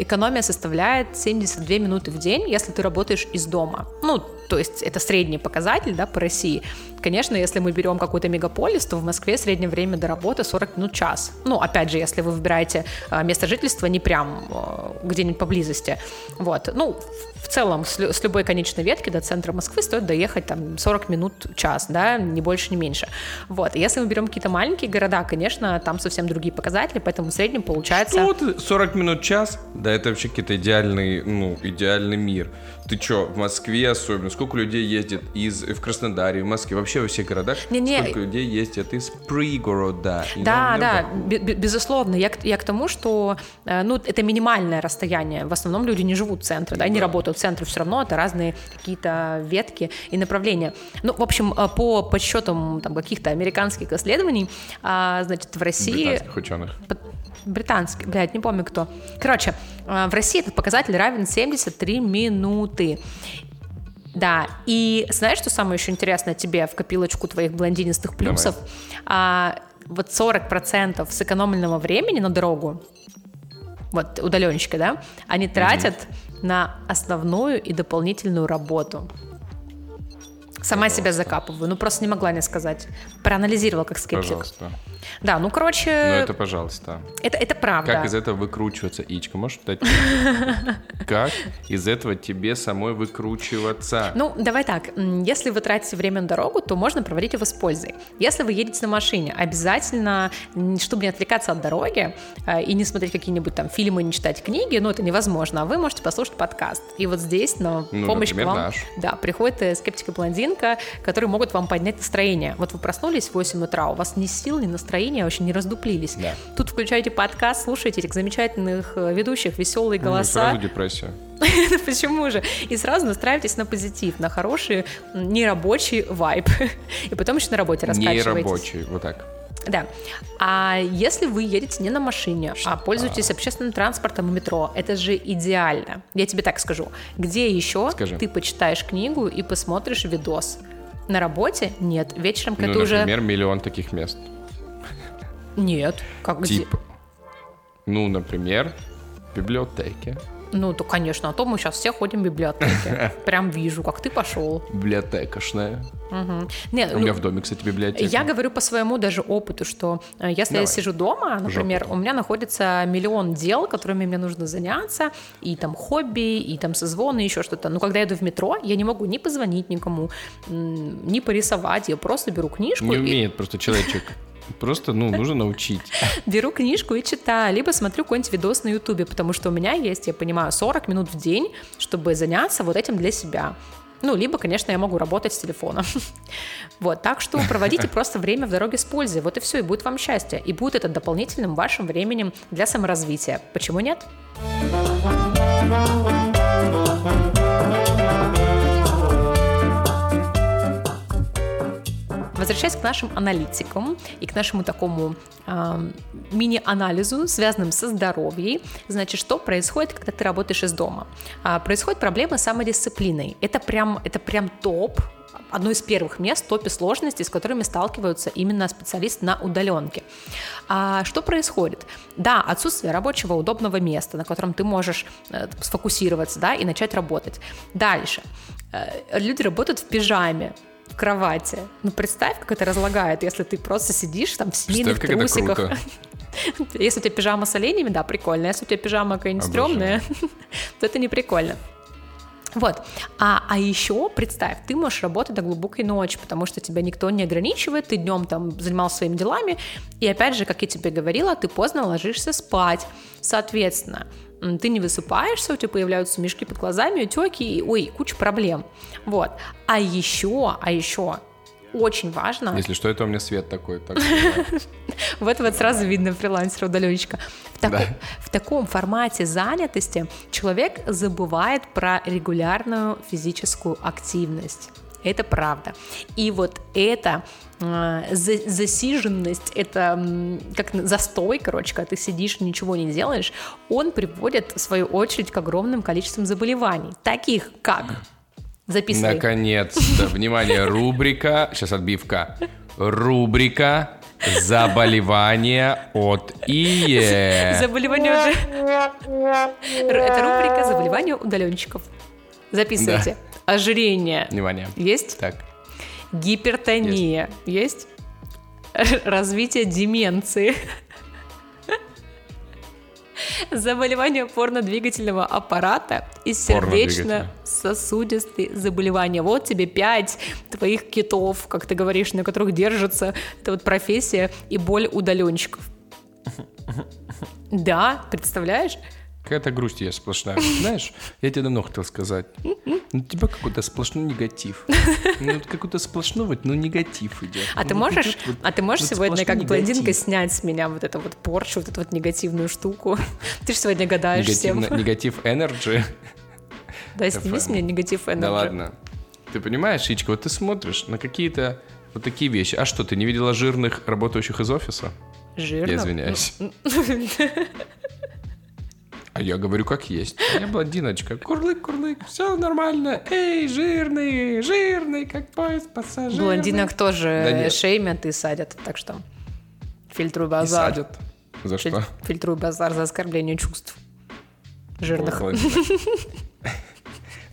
B: экономия составляет 72 минуты в день, если ты работаешь из дома. Ну, то есть это средний показатель, да, по России. Конечно, если мы берем какой-то мегаполис, то в Москве среднее время до работы 40 минут час. Ну, опять же, если вы выбираете э, место жительства не прям э, где-нибудь поблизости. Вот. Ну, в целом, с, лю- с любой конечной ветки до центра Москвы стоит доехать там 40 минут, час, да, не больше, не меньше. Вот. Если мы берем какие-то маленькие города, конечно, там совсем другие показатели, поэтому в среднем получается...
A: Ну, вот 40 минут, час, да это вообще какой-то идеальный, ну, идеальный мир. Ты чё, в Москве особенно, сколько людей ездит из, в Краснодаре, в Москве, вообще во всех городах,
B: Не-не.
A: сколько людей ездят из пригорода.
B: Да, да, безусловно. Я, к- я к тому, что э, ну, это минимальное расстояние. В основном люди не живут в центре, да, не работают в центре. Все равно это разные какие-то ветки и направления. Ну, в общем, э, по подсчетам там, каких-то американских исследований, а, значит, в России...
A: британских ученых.
B: Британский, блядь, не помню кто. Короче, э, в России этот показатель равен 73 минуты. Да, и знаешь, что самое еще интересное тебе в копилочку твоих блондинистых плюсов? А, вот 40% сэкономленного времени на дорогу, вот удаленщики, да, они тратят на основную и дополнительную работу. Сама себя закапываю, ну просто не могла не сказать. Проанализировала как скептик.
A: Пожалуйста.
B: Да, ну короче,
A: Ну это пожалуйста.
B: это, это правда.
A: Как из этого выкручиваться, Ичка? Можешь дать? Как из этого тебе самой выкручиваться?
B: Ну, давай так, если вы тратите время на дорогу, то можно проводить его с пользой. Если вы едете на машине, обязательно, чтобы не отвлекаться от дороги э, и не смотреть какие-нибудь там фильмы, не читать книги, ну, это невозможно, а вы можете послушать подкаст. И вот здесь на
A: Ну,
B: помощь
A: например,
B: к вам
A: наш.
B: да, приходит э, скептика блондинка, которые могут вам поднять настроение. Вот вы проснулись в 8 утра, у вас ни сил, ни настроения, вообще не раздуплились.
A: Да.
B: Тут включаете подкаст, слушаете этих замечательных э, ведущих, веселые
A: Ну,
B: голоса.
A: Сразу депрессия.
B: Ну почему же? И сразу настраивайтесь на позитив, на хороший нерабочий вайб. И потом еще на работе
A: Не
B: раскачивайтесь.
A: рабочий, вот так.
B: Да. А если вы едете не на машине, а пользуетесь общественным транспортом и метро, это же идеально. Я тебе так скажу. Где еще
A: Скажи.
B: ты почитаешь книгу и посмотришь видос? На работе? Нет. Вечером, когда
A: Ну,
B: уже...
A: например, миллион таких мест.
B: Нет. Как где?
A: Типа, ну, например, в библиотеке.
B: Ну, то, конечно, а то мы сейчас все ходим в библиотеке. Прям вижу, как ты пошел.
A: Библиотекашная.
B: Мгм. Не,
A: У
B: ну,
A: меня в доме, кстати, библиотека.
B: Я говорю по своему даже опыту, что э, если я
A: Давай.
B: сижу дома, например, у меня находится миллион дел, которыми мне нужно заняться, и там хобби, и там созвоны, и еще что-то. Но когда я иду в метро, я не могу ни позвонить никому, ни порисовать, я просто беру книжку,
A: Не
B: и,
A: умеет просто человечек. Просто, ну, нужно научить.
B: беру книжку и читаю, либо смотрю какой-нибудь видос на ютубе, потому что у меня есть, я понимаю, 40 минут в день, чтобы заняться вот этим для себя. Ну, либо, конечно, я могу работать с телефона. Вот, так что проводите просто время в дороге с пользой. Вот и все, и будет вам счастье. И будет это дополнительным вашим временем для саморазвития. Почему нет? Возвращаясь к нашим аналитикам и к нашему такому э, мини-анализу, связанным со здоровьем, значит, что происходит, когда ты работаешь из дома? А, происходит проблема с самодисциплиной. Это прям, это прям топ одно из первых мест в топе сложностей, с которыми сталкиваются именно специалисты на удаленке. А что происходит? Да, отсутствие рабочего удобного места, на котором ты можешь э, сфокусироваться да, и начать работать. Дальше. Э, люди работают в пижаме, в кровати. Ну, представь, как это разлагает, если ты просто сидишь там в семейных трусиках. Если у тебя пижама с оленями, да, прикольно. Если у тебя пижама какая-нибудь стрёмная, то это не прикольно. Вот. А, а еще представь, ты можешь работать до глубокой ночи, потому что тебя никто не ограничивает, ты днем там занимался своими делами, и опять же, как я тебе говорила, ты поздно ложишься спать. Соответственно, ты не высыпаешься, у тебя появляются мешки под глазами, утеки, и, ой, куча проблем. Вот. А еще, а еще очень важно.
A: Если что, это у меня свет такой. Так
B: вот вот сразу видно фрилансера удаленщика. В, таку, да. в таком формате занятости человек забывает про регулярную физическую активность. Это правда. И вот это э, засиженность, это как застой, короче, когда ты сидишь, ничего не делаешь, он приводит, в свою очередь, к огромным количествам заболеваний, таких как Записывай.
A: Наконец-то. Внимание, рубрика. Сейчас отбивка. Рубрика Заболевания от ИЕ.
B: Заболевания уже. Это рубрика Заболевания удаленщиков. Записывайте. Да. Ожирение.
A: Внимание.
B: Есть?
A: Так.
B: Гипертония. Есть? Есть? Развитие деменции. заболевания опорно-двигательного аппарата и сердечно-сосудистые заболевания. Вот тебе пять твоих китов, как ты говоришь, на которых держится эта вот профессия и боль удаленщиков. Да, представляешь?
A: Какая-то грусть я сплошная. Знаешь, я тебе давно хотел сказать. Ну, у тебя какой-то сплошной негатив. Ну, какой-то сплошной вот, ну, негатив идет.
B: А ты можешь, вот, а ты можешь вот сегодня как блондинка снять с меня вот эту вот порчу, вот эту вот негативную штуку? Ты же сегодня гадаешь всем.
A: Negative energy.
B: Да, сними с меня negative energy.
A: Да ладно. Ты понимаешь, Ичка, вот ты смотришь на какие-то вот такие вещи. А что, ты не видела жирных, работающих из офиса?
B: Жирных?
A: Я извиняюсь. А я говорю, как есть. Я блондиночка. Курлык, курлык, все нормально. Эй, жирный, жирный, как поезд пассажир.
B: Блондинок тоже да шеймят и садят, так что фильтруй базар.
A: И садят? За что?
B: Фильтруй базар за оскорбление чувств жирных.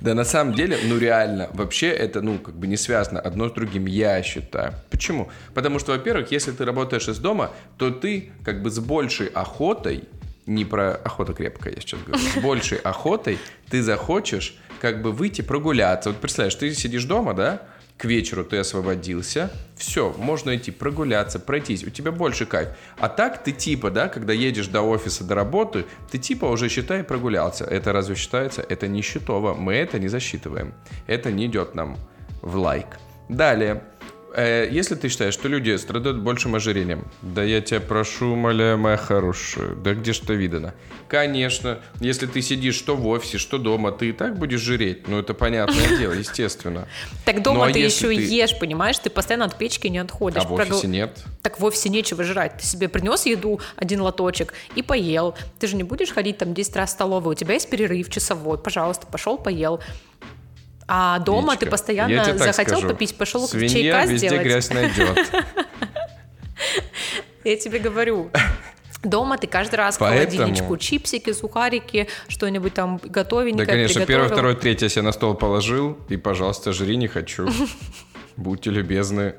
A: Да на самом деле, ну реально, вообще это, ну, как бы не связано одно с другим, я считаю. Почему? Потому что, во-первых, если ты работаешь из дома, то ты как бы с большей охотой не про охота крепкая, я сейчас говорю, с большей охотой ты захочешь как бы выйти прогуляться. Вот представляешь, ты сидишь дома, да, к вечеру ты освободился, все, можно идти прогуляться, пройтись, у тебя больше кайф. А так ты типа, да, когда едешь до офиса, до работы, ты типа уже считай прогулялся. Это разве считается? Это не счетово, мы это не засчитываем. Это не идет нам в лайк. Далее, если ты считаешь, что люди страдают большим ожирением, да я тебя прошу, моля, моя хорошая, да где что видано? Конечно, если ты сидишь что в офисе, что дома, ты и так будешь жиреть, ну это понятное дело, естественно.
B: Так дома ну, а ты еще ешь, понимаешь, ты постоянно от печки не отходишь.
A: А в офисе нет?
B: Так в офисе нечего жрать, ты себе принес еду, один лоточек, и поел. Ты же не будешь ходить там 10 раз в столовую, у тебя есть перерыв часовой, пожалуйста, пошел, поел. А дома Вичка, ты постоянно захотел скажу. попить, пошел
A: Свинья
B: чайка
A: везде
B: сделать.
A: грязь найдет.
B: Я тебе говорю. Дома ты каждый раз Поэтому... холодильничку чипсики, сухарики, что-нибудь там готовенькое
A: Да, конечно, первое, второе, третье я себе на стол положил, и, пожалуйста, жри не хочу. Будьте любезны.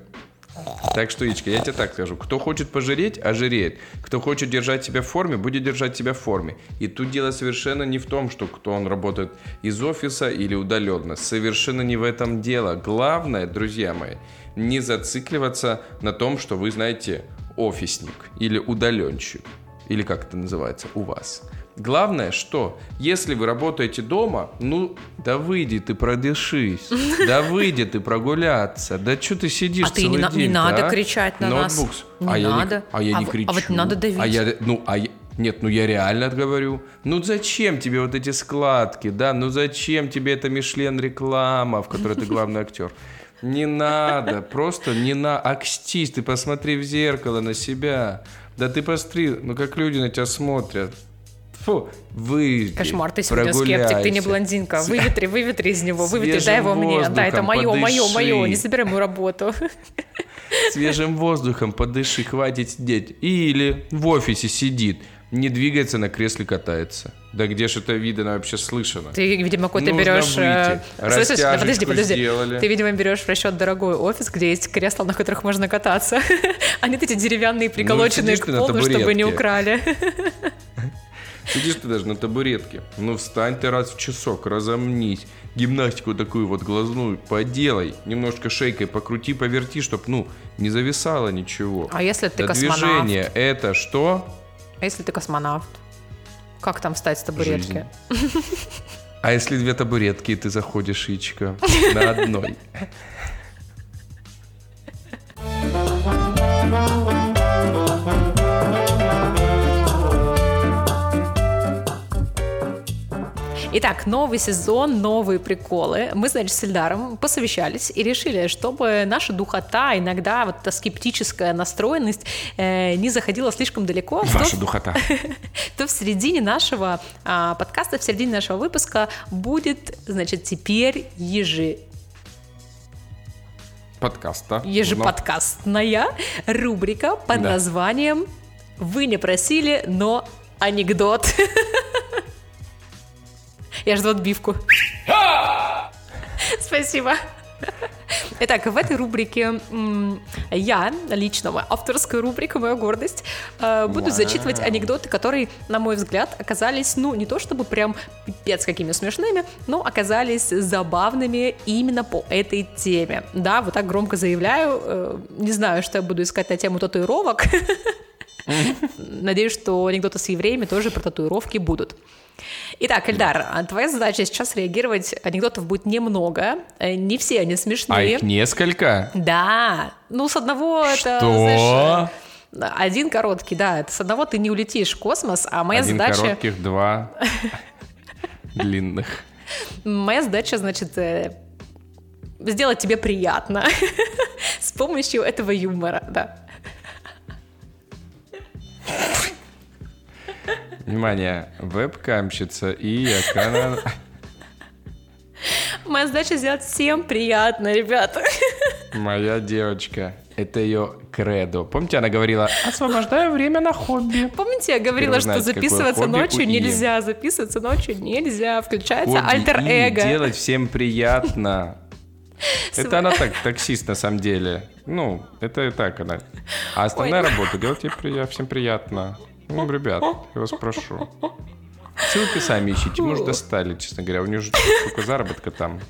A: Так что, Ичка, я тебе так скажу. Кто хочет пожиреть, ожиреет. Кто хочет держать себя в форме, будет держать себя в форме. И тут дело совершенно не в том, что кто он работает из офиса или удаленно. Совершенно не в этом дело. Главное, друзья мои, не зацикливаться на том, что вы знаете офисник или удаленщик. Или как это называется у вас. Главное, что если вы работаете дома, ну, да выйди ты продышись, да выйди ты прогуляться, да что ты сидишь
B: А ты
A: целый
B: не, на-
A: день
B: не надо
A: а?
B: кричать на нас.
A: Ноутбук.
B: Не
A: а я
B: надо.
A: не, а я
B: А
A: не кричу.
B: а вот надо давить.
A: А я, ну, а я- нет, ну я реально говорю. Ну зачем тебе вот эти складки, да? Ну зачем тебе эта Мишлен реклама, в которой ты главный актер? Не надо, просто не на окстись, ты посмотри в зеркало на себя. Да ты посмотри, ну как люди на тебя смотрят. Фу, выйди,
B: Кошмар, ты сегодня скептик, ты не блондинка. Выветри, выветри из него, выветри, дай его мне. Да, это мое, мое, мое, не забирай мою работу.
A: Свежим воздухом подыши, хватит сидеть. Или в офисе сидит, не двигается, на кресле катается. Да где ж это видно вообще слышно?
B: Ты, видимо, какой-то берешь... э,
A: выйти.
B: слышишь, да, подожди, подожди.
A: сделали.
B: Ты, видимо, берешь в расчет дорогой офис, где есть кресла, на которых можно кататься. А не эти деревянные, приколоченные
A: сидишь
B: к полу, чтобы не украли.
A: Сидишь ты даже на табуретке. Ну встань ты раз в часок, разомнись. Гимнастику такую вот глазную поделай. Немножко шейкой покрути, поверти, чтоб, ну, не зависало ничего.
B: А если ты
A: Да
B: космонавт?
A: движение это что?
B: А если ты космонавт? Как там встать с табуретки?
A: Жизнь. А если две табуретки, и ты заходишь, Ичка, на одной?
B: Итак, новый сезон, новые приколы. Мы, значит, с Эльдаром посовещались и решили, чтобы наша духота, иногда вот эта скептическая настроенность э, не заходила слишком далеко,
A: Ваша
B: то,
A: духота.
B: то в середине нашего а, подкаста, в середине нашего выпуска будет, значит, теперь ежи
A: Подкаста.
B: ежеподкастная рубрика под
A: Да.
B: названием «Вы не просили, но анекдот». Я жду отбивку. Спасибо. Итак, в этой рубрике я, лично, моя авторская рубрика, моя гордость, э, буду
A: Вау.
B: зачитывать анекдоты, которые, на мой взгляд, оказались, ну, не то чтобы прям пипец какими смешными, но оказались забавными именно по этой теме. Да, вот так громко заявляю. э, Не знаю, что я буду искать на тему татуировок. Надеюсь, что анекдоты с евреями тоже про татуировки будут. Итак, Эльдар, а твоя задача сейчас реагировать. Анекдотов будет немного. э, Не все они
A: А
B: смешные.
A: их несколько?
B: Да. Ну, с одного это,
A: Что?
B: знаешь, э, один короткий, да. С одного ты не улетишь в космос, а моя
A: Один
B: задача...
A: коротких, два длинных.
B: Моя задача, значит, э, сделать тебе приятно с помощью этого юмора, да.
A: Внимание, вебкамщица и экрана...
B: Моя задача сделать всем приятно, ребята.
A: Моя девочка. Это ее кредо. Помните, она говорила, освобождаю время на хобби.
B: Помните, я говорила,
A: Теперь
B: что
A: какое
B: записываться ночью нельзя, записываться ночью нельзя, включается
A: Хобби
B: альтер-эго.
A: делать всем приятно. Это она так, таксист на самом деле. Ну, это и так она. А основная
B: Ой.
A: работа делать при- всем приятно. Ну, ребят, я вас прошу. Ссылки сами ищите. Мы уже достали, честно говоря. У нее же сколько заработка там.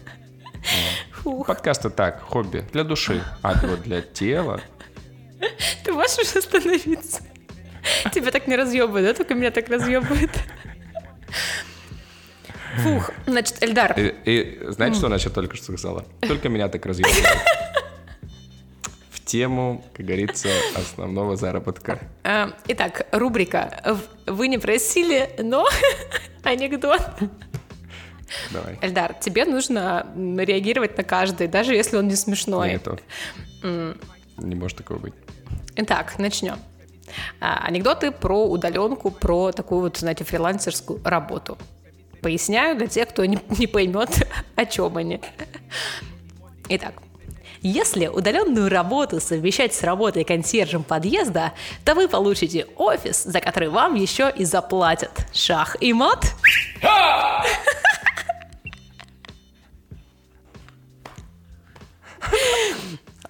B: Фух,
A: Подкасты так, хобби. Для души. А вот для тела.
B: ты можешь уже остановиться? Тебя так не разъебывает, да? Только меня так разъебывает. Фух, значит, Эльдар,
A: И, и знаете, что она сейчас только что сказала? Только меня так разъебывает. Тему, как говорится, основного заработка.
B: э, итак, рубрика «В- «Вы не просили, но анекдот».
A: Давай.
B: Эльдар, тебе нужно реагировать на каждый, даже если он не смешной.
A: Нету. Не может такого быть.
B: Итак, начнем. А, анекдоты про удаленку, про такую вот, знаете, фрилансерскую работу. Поясняю для тех, кто не, не поймет, о чем они. Итак, если удаленную работу совмещать с работой консьержем подъезда, то вы получите офис, за который вам еще и заплатят. Шах и мат.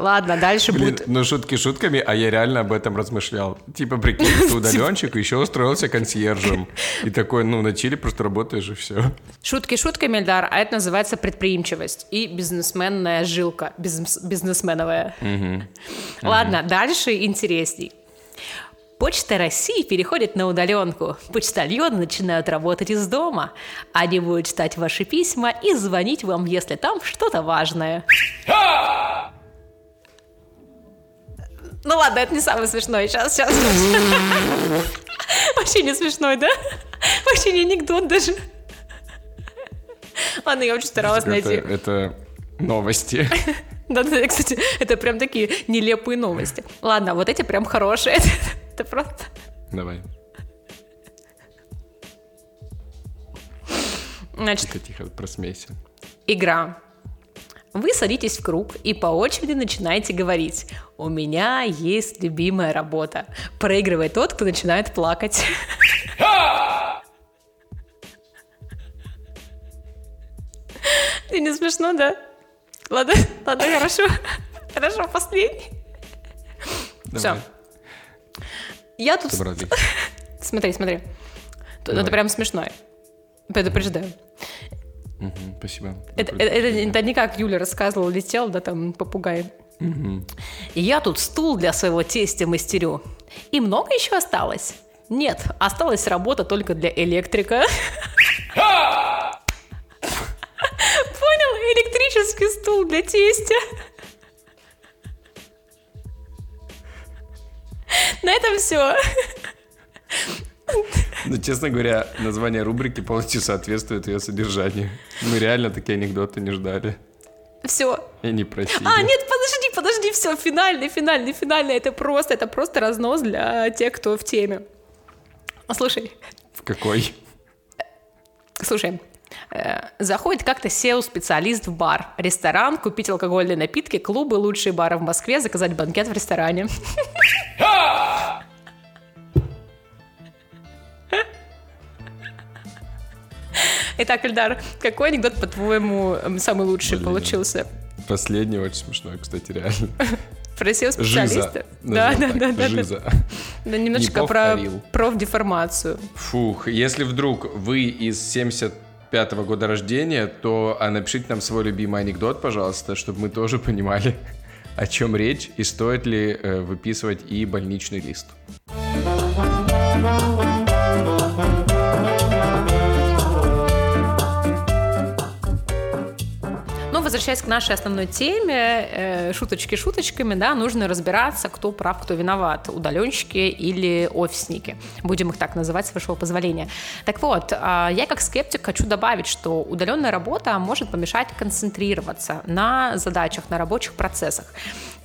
B: Ладно, дальше
A: Блин,
B: будет...
A: ну шутки шутками, а я реально об этом размышлял. Типа, прикинь, ты удаленщик, еще устроился консьержем. И такой, ну, на чили просто работаешь и все.
B: Шутки шутками, Эльдар, а это называется предприимчивость и бизнесменная жилка, бизнес- бизнесменовая. Ладно, дальше интересней. Почта России переходит на удаленку. Почтальоны начинают работать из дома. Они будут читать ваши письма и звонить вам, если там что-то важное. Ну ладно, это не самое смешное. Сейчас, сейчас. Вообще не смешной, да? Вообще не анекдот даже. Ладно, я очень старалась
A: Это,
B: найти.
A: это новости.
B: Да-да, кстати, это прям такие нелепые новости. Ладно, вот эти прям хорошие. Это просто...
A: Давай.
B: Значит,
A: Тихо, тихо, просмейся.
B: игра. Вы садитесь в круг и по очереди начинаете говорить «У меня есть любимая работа». Проигрывает тот, кто начинает плакать. Не смешно, да? Ладно, ладно, хорошо. Хорошо, последний. Все. Я тут... Смотри, смотри. Это прям смешно. Предупреждаю.
A: Мгм, Спасибо.
B: Это, это- это- это не как Юля рассказывала, летел, да, там, попугай. И я тут стул для своего тестя мастерю. И много еще осталось? Нет, осталась работа только для электрика. Понял? Электрический стул для тестя. На этом все.
A: Ну, честно говоря, название рубрики полностью соответствует ее содержанию. Мы реально такие анекдоты не ждали
B: Все.
A: и не просили.
B: А, нет, подожди, подожди, все, финальный, финальный, финальный. Это просто, это просто разнос для тех, кто в теме. Слушай,
A: В какой?
B: слушай, э, заходит как-то SEO-специалист в бар, ресторан, купить алкогольные напитки, клубы, лучшие бары в Москве, заказать банкет в ресторане. Итак, Эльдар, какой анекдот, по-твоему, самый лучший
A: Блин.
B: получился?
A: Последний очень смешной, кстати, реально.
B: Про
A: Жиза.
B: SEO-специалиста? Да, да, да, да, да.
A: Жиза.
B: Да, немножечко
A: Не
B: про профдеформацию.
A: Фух, если вдруг вы из 75 года рождения, то а напишите нам свой любимый анекдот, пожалуйста, чтобы мы тоже понимали, о чем речь и стоит ли э, выписывать и больничный лист.
B: Возвращаясь к нашей основной теме, э, шуточки шуточками, да, нужно разбираться, кто прав, кто виноват, удаленщики или офисники. Будем их так называть, с вашего позволения. Так вот, а, я как скептик хочу добавить, что удаленная работа может помешать концентрироваться на задачах, на рабочих процессах.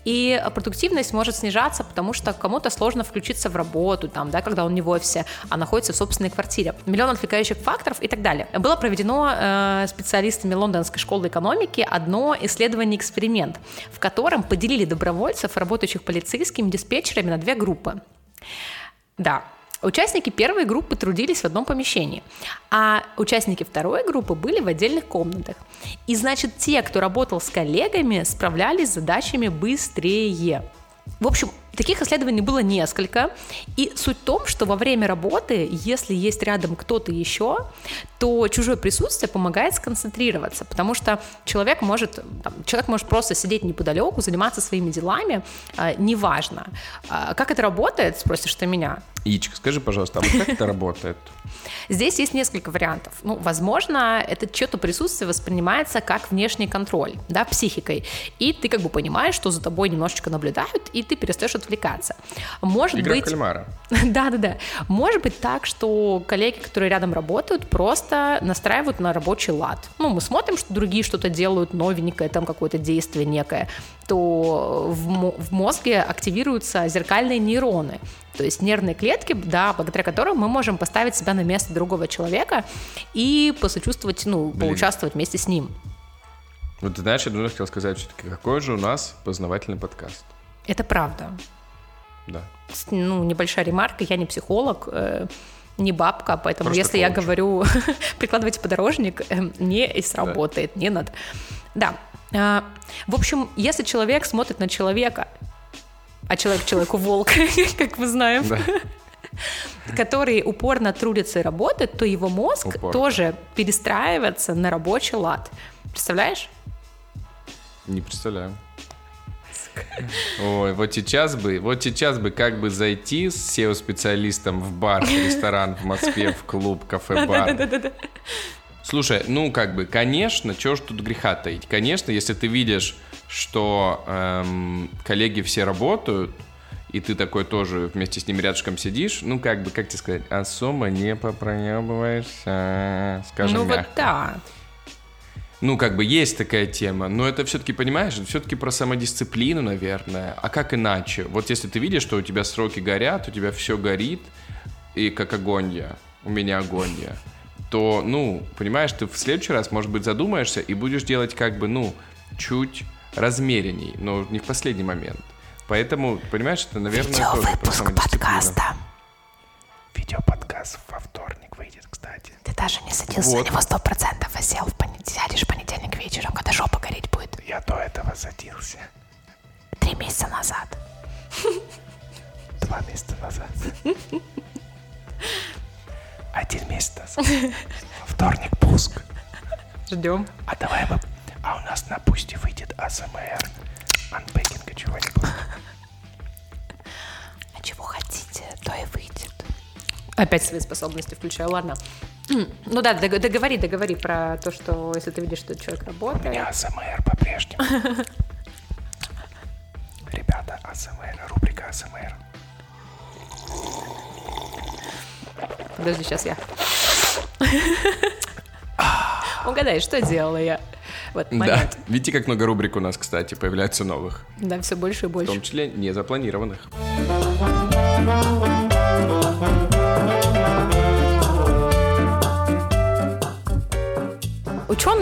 B: И продуктивность может снижаться, потому что кому-то сложно включиться в работу, там, да, когда он не в офисе, а находится в собственной квартире. Миллион отвлекающих факторов и так далее. Было проведено э, специалистами Лондонской школы экономики одно исследование-эксперимент, в котором поделили добровольцев, работающих полицейскими диспетчерами, на две группы. Да, Участники первой группы трудились в одном помещении, а участники второй группы были в отдельных комнатах. И значит, те, кто работал с коллегами, справлялись с задачами быстрее. В общем, таких исследований было несколько. И суть в том, что во время работы, если есть рядом кто-то еще, то чужое присутствие помогает сконцентрироваться, потому что человек может, там, человек может просто сидеть неподалеку, заниматься своими делами, э, неважно. А как это работает, спросишь ты меня?
A: Ичка, скажи, пожалуйста, а вот как это работает?
B: Здесь есть несколько вариантов. Ну, возможно, это чье-то присутствие воспринимается как внешний контроль, да, психикой. И ты как бы понимаешь, что за тобой немножечко наблюдают, и ты перестаешь отвлекаться. Может
A: Игра
B: быть...
A: кальмара.
B: Да-да-да. Может быть так, что коллеги, которые рядом работают, просто настраивают на рабочий лад. Ну, мы смотрим, что другие что-то делают новенькое, там какое-то действие некое, то в, в мозге активируются зеркальные нейроны, то есть нервные клетки, да, благодаря которым мы можем поставить себя на место другого человека и посочувствовать, ну,
A: Блин.
B: поучаствовать вместе с ним.
A: Вот ты знаешь, я давно хотел сказать все-таки, какой же у нас познавательный подкаст.
B: Это правда.
A: Да.
B: Ну, небольшая ремарка, я не психолог, э, не бабка, поэтому
A: Просто
B: если я
A: коуч.
B: говорю прикладывайте подорожник, э, не и сработает, не надо. Да. А, В общем, если человек смотрит на человека, а человек человеку волк, как мы знаем,
A: Да.
B: который упорно трудится и работает, то его мозг
A: Упорно.
B: тоже перестраивается на рабочий лад. Представляешь?
A: Не представляю. Ой, вот сейчас бы, вот сейчас бы как бы зайти с SEO-специалистом в бар, в ресторан в Москве, в клуб, кафе-бар. Слушай, ну как бы, конечно, чего ж тут греха таить? Конечно, если ты видишь, что эм, коллеги все работают, и ты такой тоже вместе с ними рядышком сидишь, ну как бы, как тебе сказать, особо не попроебываешься, скажем
B: Ну
A: мягко.
B: вот да.
A: Ну, как бы есть такая тема, но это все-таки, понимаешь, это все-таки про самодисциплину, наверное. А как иначе? Вот если ты видишь, что у тебя сроки горят, у тебя все горит, и как агонья, у меня агонья, то, ну, понимаешь, ты в следующий раз, может быть, задумаешься и будешь делать как бы, ну, чуть размеренней, но не в последний момент. Поэтому, понимаешь, это, наверное, тоже про самодисциплину. Видеоподкаст во вторник выйдет, кстати.
B: Даже не садился
A: Вот.
B: на него сто процентов, а сел в понедельник, сядешь в понедельник вечером, когда жопа гореть будет.
A: Я до этого садился.
B: Три месяца назад.
A: Два месяца назад. Один месяц назад. Вторник пуск.
B: Ждем.
A: А давай мы... А у нас на пусте выйдет АСМР. Анпекинга чего-нибудь.
B: А чего хотите, то и выйдет. Опять свои способности включаю, ладно. Ну да, дог- договори, договори про то, что если ты видишь, что человек работает.
A: АСМР по-прежнему. Ребята, АСМР, рубрика АСМР.
B: Подожди, сейчас я. Угадай, что делала я в этот
A: Да, видите, как много рубрик у нас, кстати, появляется новых.
B: Да, все больше и
A: В том
B: больше.
A: числе не запланированных.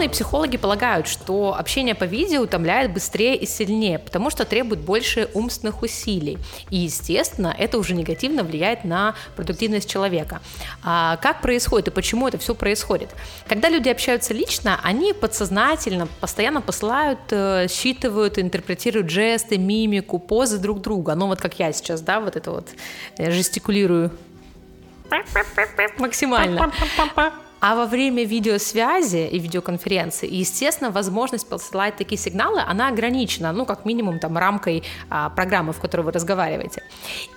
B: Ученые и психологи полагают, что общение по видео утомляет быстрее и сильнее, потому что требует больше умственных усилий. И, естественно, это уже негативно влияет на продуктивность человека. А как происходит и почему это все происходит? Когда люди общаются лично, они подсознательно постоянно посылают, э, считывают, интерпретируют жесты, мимику, позы друг друга. Ну вот как я сейчас, да, вот это вот жестикулирую максимально. А во время видеосвязи и видеоконференции, естественно, возможность посылать такие сигналы, она ограничена, ну, как минимум, там, рамкой а, программы, в которой вы разговариваете.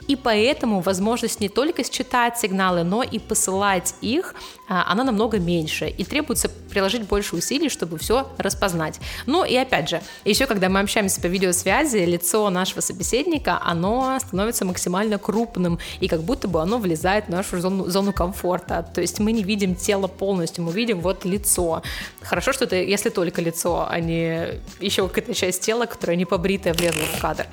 B: И поэтому возможность не только считать сигналы, но и посылать их, а, она намного меньше. И требуется приложить больше усилий, чтобы все распознать. Ну, и опять же, еще когда мы общаемся по видеосвязи, лицо нашего собеседника, оно становится максимально крупным, и как будто бы оно влезает в нашу зону, зону комфорта. То есть мы не видим тело полностью, мы видим вот лицо. Хорошо, что это если только лицо, а не еще какая-то часть тела, которая не побритая, влезла в кадр.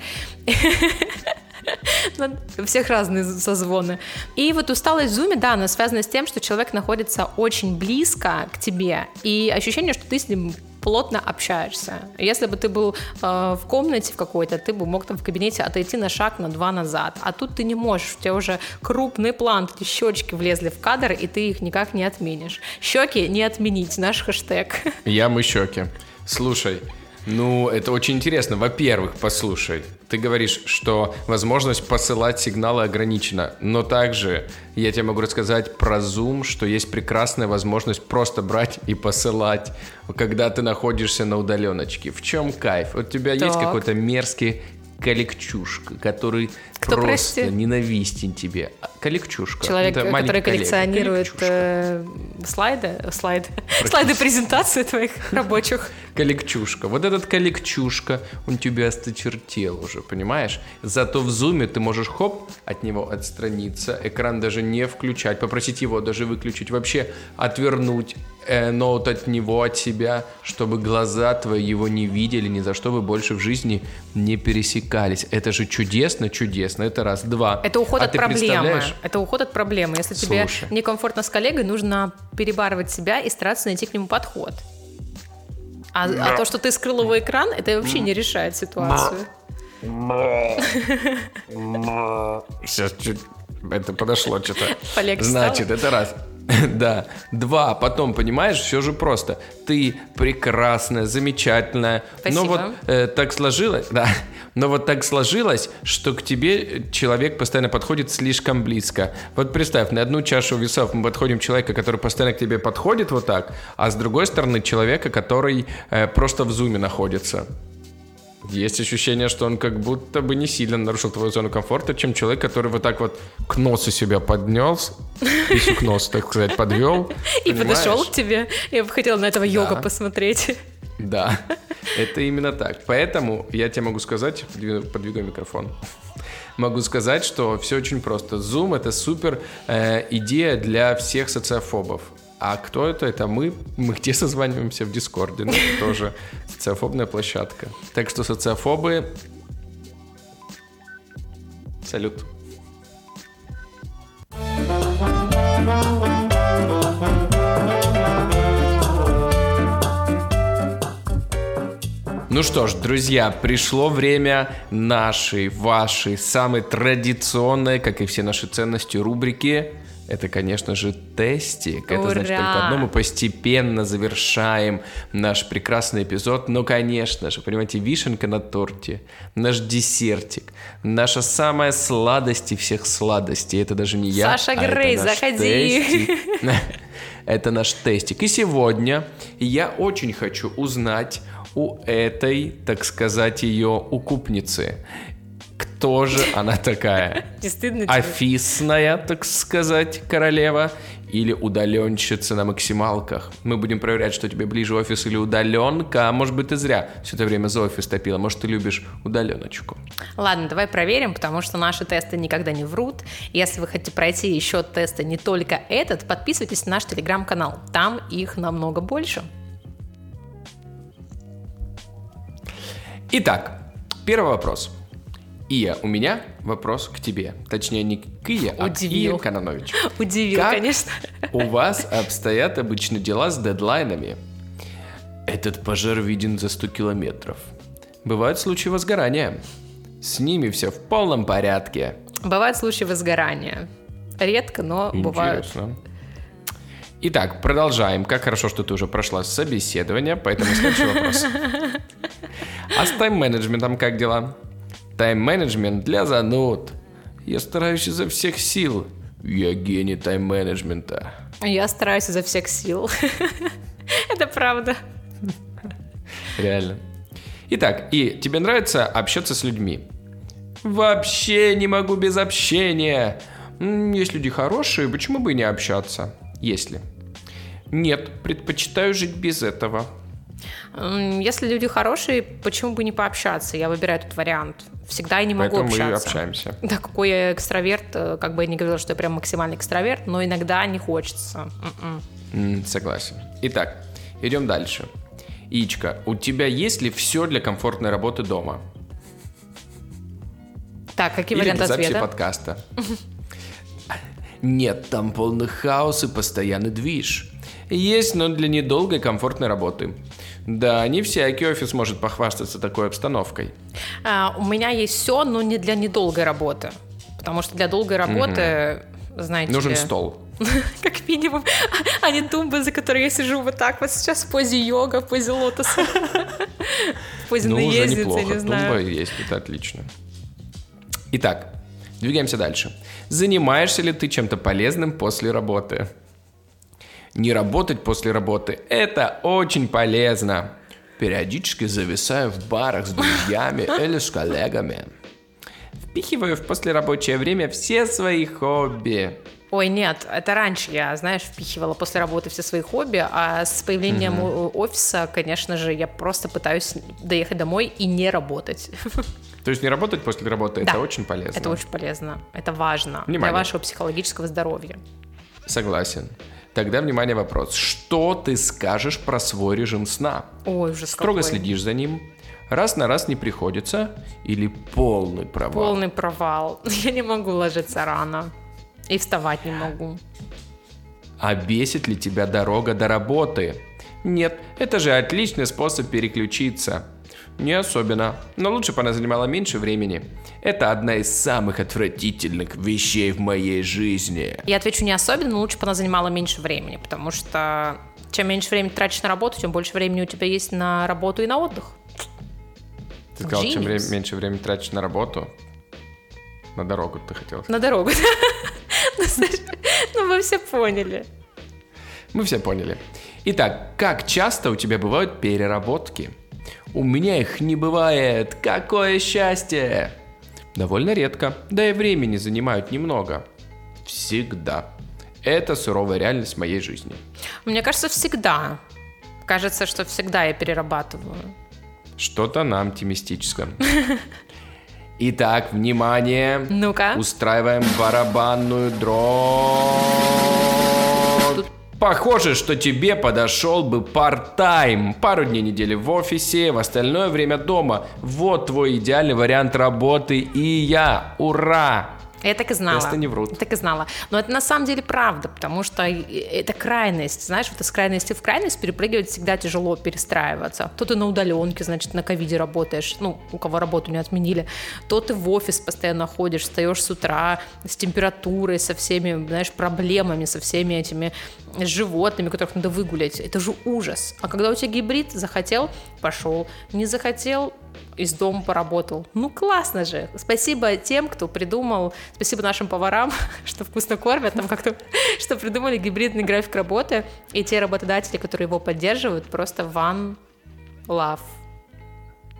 B: Ну, У всех разные созвоны. И вот усталость в зуме, да, она связана с тем, что человек находится очень близко к тебе, и ощущение, что ты с ним плотно общаешься. Если бы ты был э, в комнате в какой-то, ты бы мог там в кабинете отойти на шаг, на два назад. А тут ты не можешь, у тебя уже крупный план, эти щечки влезли в кадр, и ты их никак не отменишь. Щеки не отменить, наш хэштег.
A: Я мы щеки. Слушай, ну, это очень интересно. Во-первых, послушай, ты говоришь, что возможность посылать сигналы ограничена, но также я тебе могу рассказать про Zoom, что есть прекрасная возможность просто брать и посылать, когда ты находишься на удаленочке. В чем кайф? У тебя есть
B: Так.
A: какой-то мерзкий коллекчушка, который
B: Кто,
A: просто
B: прости?
A: ненавистен тебе. А, Коллекчушка.
B: Человек,
A: Это
B: который коллекционирует э, слайды, слайды, слайды презентации твоих рабочих.
A: Коллекчушка. Вот этот коллекчушка, он тебя осточертел уже, понимаешь? Зато в зуме ты можешь, хоп, от него отстраниться, экран даже не включать, попросить его даже выключить, вообще отвернуть э, ноут от него, от себя, чтобы глаза твои его не видели, ни за что вы больше в жизни не пересекались. Это же чудесно, чудесно. Это раз. Два.
B: Это уход
A: А
B: от проблемы.
A: представляешь?
B: Это уход от проблемы. Если тебе
A: Слушай.
B: некомфортно с коллегой, нужно перебарывать себя и стараться найти к нему подход. А, а то, что ты скрыл его экран, это вообще не решает ситуацию.
A: Сейчас чуть... Это подошло что-то.
B: Полегче
A: Значит, это раз. Да. Два. Потом, понимаешь, все же просто. Ты прекрасная, замечательная.
B: Спасибо.
A: Но вот э, так сложилось, да. Но вот так сложилось, что к тебе человек постоянно подходит слишком близко. Вот представь, на одну чашу весов мы подходим человека, который постоянно к тебе подходит вот так, а с другой стороны человека, который э, просто в зуме находится. Есть ощущение, что он как будто бы не сильно нарушил твою зону комфорта, чем человек, который вот так вот к носу себя поднес, писю к носу, так сказать, подвел.
B: И
A: понимаешь?
B: подошел к тебе. Я бы хотела на этого йога посмотреть.
A: Да, это именно так. Поэтому я тебе могу сказать, подвигаю микрофон, могу сказать, что все очень просто. Zoom — это супер э, идея для всех социофобов. А кто это? Это мы. Мы где созваниваемся? В Дискорде. Ну, тоже социофобная площадка. Так что социофобы... Салют. Ну что ж, друзья, пришло время нашей, вашей, самой традиционной, как и все наши ценности, рубрики. Это, конечно же, тестик. Это значит
B: Ура!
A: только одно. Мы постепенно завершаем наш прекрасный эпизод. Но, конечно же, понимаете, вишенка на торте, наш десертик, наша самая сладость и всех сладостей. Это даже не я,
B: Саша
A: а это
B: Грей,
A: наш
B: заходи.
A: тестик. Это наш тестик. И сегодня я очень хочу узнать у этой, так сказать, ее укупницы, кто же она такая?
B: Не стыдно тебе?
A: Офисная, так сказать, королева или удаленщица на максималках? Мы будем проверять, что тебе ближе офис или удаленка. А может быть, ты зря все это время за офис топила. Может, ты любишь удаленочку.
B: Ладно, давай проверим, потому что наши тесты никогда не врут. Если вы хотите пройти еще тесты, не только этот, подписывайтесь на наш телеграм-канал. Там их намного больше.
A: Итак, первый вопрос. Ия, у меня вопрос к тебе. Точнее, не к Ие, а к
B: Удивил.
A: Ие Кононович.
B: Удивил,
A: Как
B: конечно.
A: у вас обстоят обычно дела с дедлайнами? Этот пожар виден за 100 километров. Бывают случаи возгорания. С ними все в полном порядке.
B: Бывают случаи возгорания. Редко, но бывают.
A: Интересно. Итак, продолжаем. Как хорошо, что ты уже прошла собеседование, поэтому следующий вопрос. А с тайм-менеджментом как дела? Тайм-менеджмент для зануд. Я стараюсь изо всех сил. Я гений тайм-менеджмента.
B: Я стараюсь изо всех сил. Это правда.
A: Реально. Итак, и тебе нравится общаться с людьми? Вообще не могу без общения. Есть люди хорошие, почему бы и не общаться? Если. Нет, предпочитаю жить без этого.
B: Если люди хорошие, почему бы не пообщаться? Я выбираю этот вариант. Всегда я не могу
A: Поэтому мы
B: общаться.
A: общаемся.
B: Да, какой я экстраверт, э, как бы я не говорила, что я прям максимальный экстраверт, но иногда не хочется.
A: М, Согласен. Итак, идем дальше. Ичка, у тебя есть ли все для комфортной работы дома?
B: Так, какие
A: Или
B: варианты ответа?
A: подкаста? Нет, там полный хаос и постоянный движ. Есть, но для недолгой комфортной работы. Да, не всякий офис может похвастаться такой обстановкой.
B: А, у меня есть все, но не для недолгой работы. Потому что для долгой работы, знаете
A: Нужен
B: ли,
A: стол.
B: как минимум, а не тумба, за которой я сижу вот так вот сейчас в позе йога, в позе лотоса. В позе
A: Ну, уже
B: наездницы,
A: неплохо.
B: не
A: Тумба
B: знаю.
A: есть, это отлично. Итак, двигаемся дальше. Занимаешься ли ты чем-то полезным после работы? Не работать после работы – это очень полезно. Периодически зависаю в барах с друзьями или с коллегами. Впихиваю в послерабочее время все свои хобби.
B: Ой, нет, это раньше я, знаешь, впихивала после работы все свои хобби, а с появлением о- офиса, конечно же, я просто пытаюсь доехать домой и не работать.
A: То есть не работать после работы – это
B: Да.
A: очень полезно.
B: Это очень полезно, это важно
A: Внимание.
B: для вашего психологического здоровья.
A: Согласен. Тогда, внимание, вопрос. Что ты скажешь про свой режим сна?
B: Ой, уже
A: Строго следишь за ним? Раз на раз не приходится? Или полный провал?
B: Полный провал. Я не могу ложиться рано. И вставать не могу.
A: А бесит ли тебя дорога до работы? Нет, это же отличный способ переключиться. Не особенно, но лучше бы она занимала меньше времени. Это одна из самых отвратительных вещей в моей жизни.
B: Я отвечу не особенно, но лучше бы она занимала меньше времени, потому что чем меньше времени тратишь на работу, тем больше времени у тебя есть на работу и на отдых.
A: Ты сказал, чем
B: Genius.
A: вре- меньше времени тратишь на работу, на дорогу ты хотел сказать.
B: На дорогу. Ну, Саша, Ну, вы все поняли.
A: Мы все поняли. Итак, как часто у тебя бывают переработки? У меня их не бывает. Какое счастье! Довольно редко, да и времени занимают немного. Всегда. Это суровая реальность моей жизни.
B: Мне кажется, всегда. Кажется, что всегда я перерабатываю.
A: Что-то нам оптимистическое. Итак, внимание.
B: Ну-ка.
A: Устраиваем барабанную дробь. Похоже, что тебе подошел бы part-time. Пару дней недели в офисе, в остальное время дома. Вот твой идеальный вариант работы и я. Ура!
B: Я так и знала.
A: Просто не врут.
B: Я так и знала. Но это на самом деле правда, потому что это крайность. Знаешь, вот из крайности в крайность перепрыгивать всегда тяжело перестраиваться. То ты на удаленке, значит, на ковиде работаешь, ну, у кого работу не отменили, то ты в офис постоянно ходишь, встаешь с утра с температурой, со всеми, знаешь, проблемами, со всеми этими животными, которых надо выгулять. Это же ужас. А когда у тебя гибрид, захотел, пошел, не захотел, из дома поработал. Ну, классно же. Спасибо тем, кто придумал, спасибо нашим поварам, что вкусно кормят, там как-то, что придумали гибридный график работы, и те работодатели, которые его поддерживают, просто one love.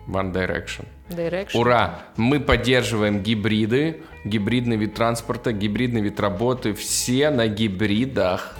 A: One Direction.
B: Direction.
A: Ура! Мы поддерживаем гибриды, гибридный вид транспорта, гибридный вид работы. Все на гибридах.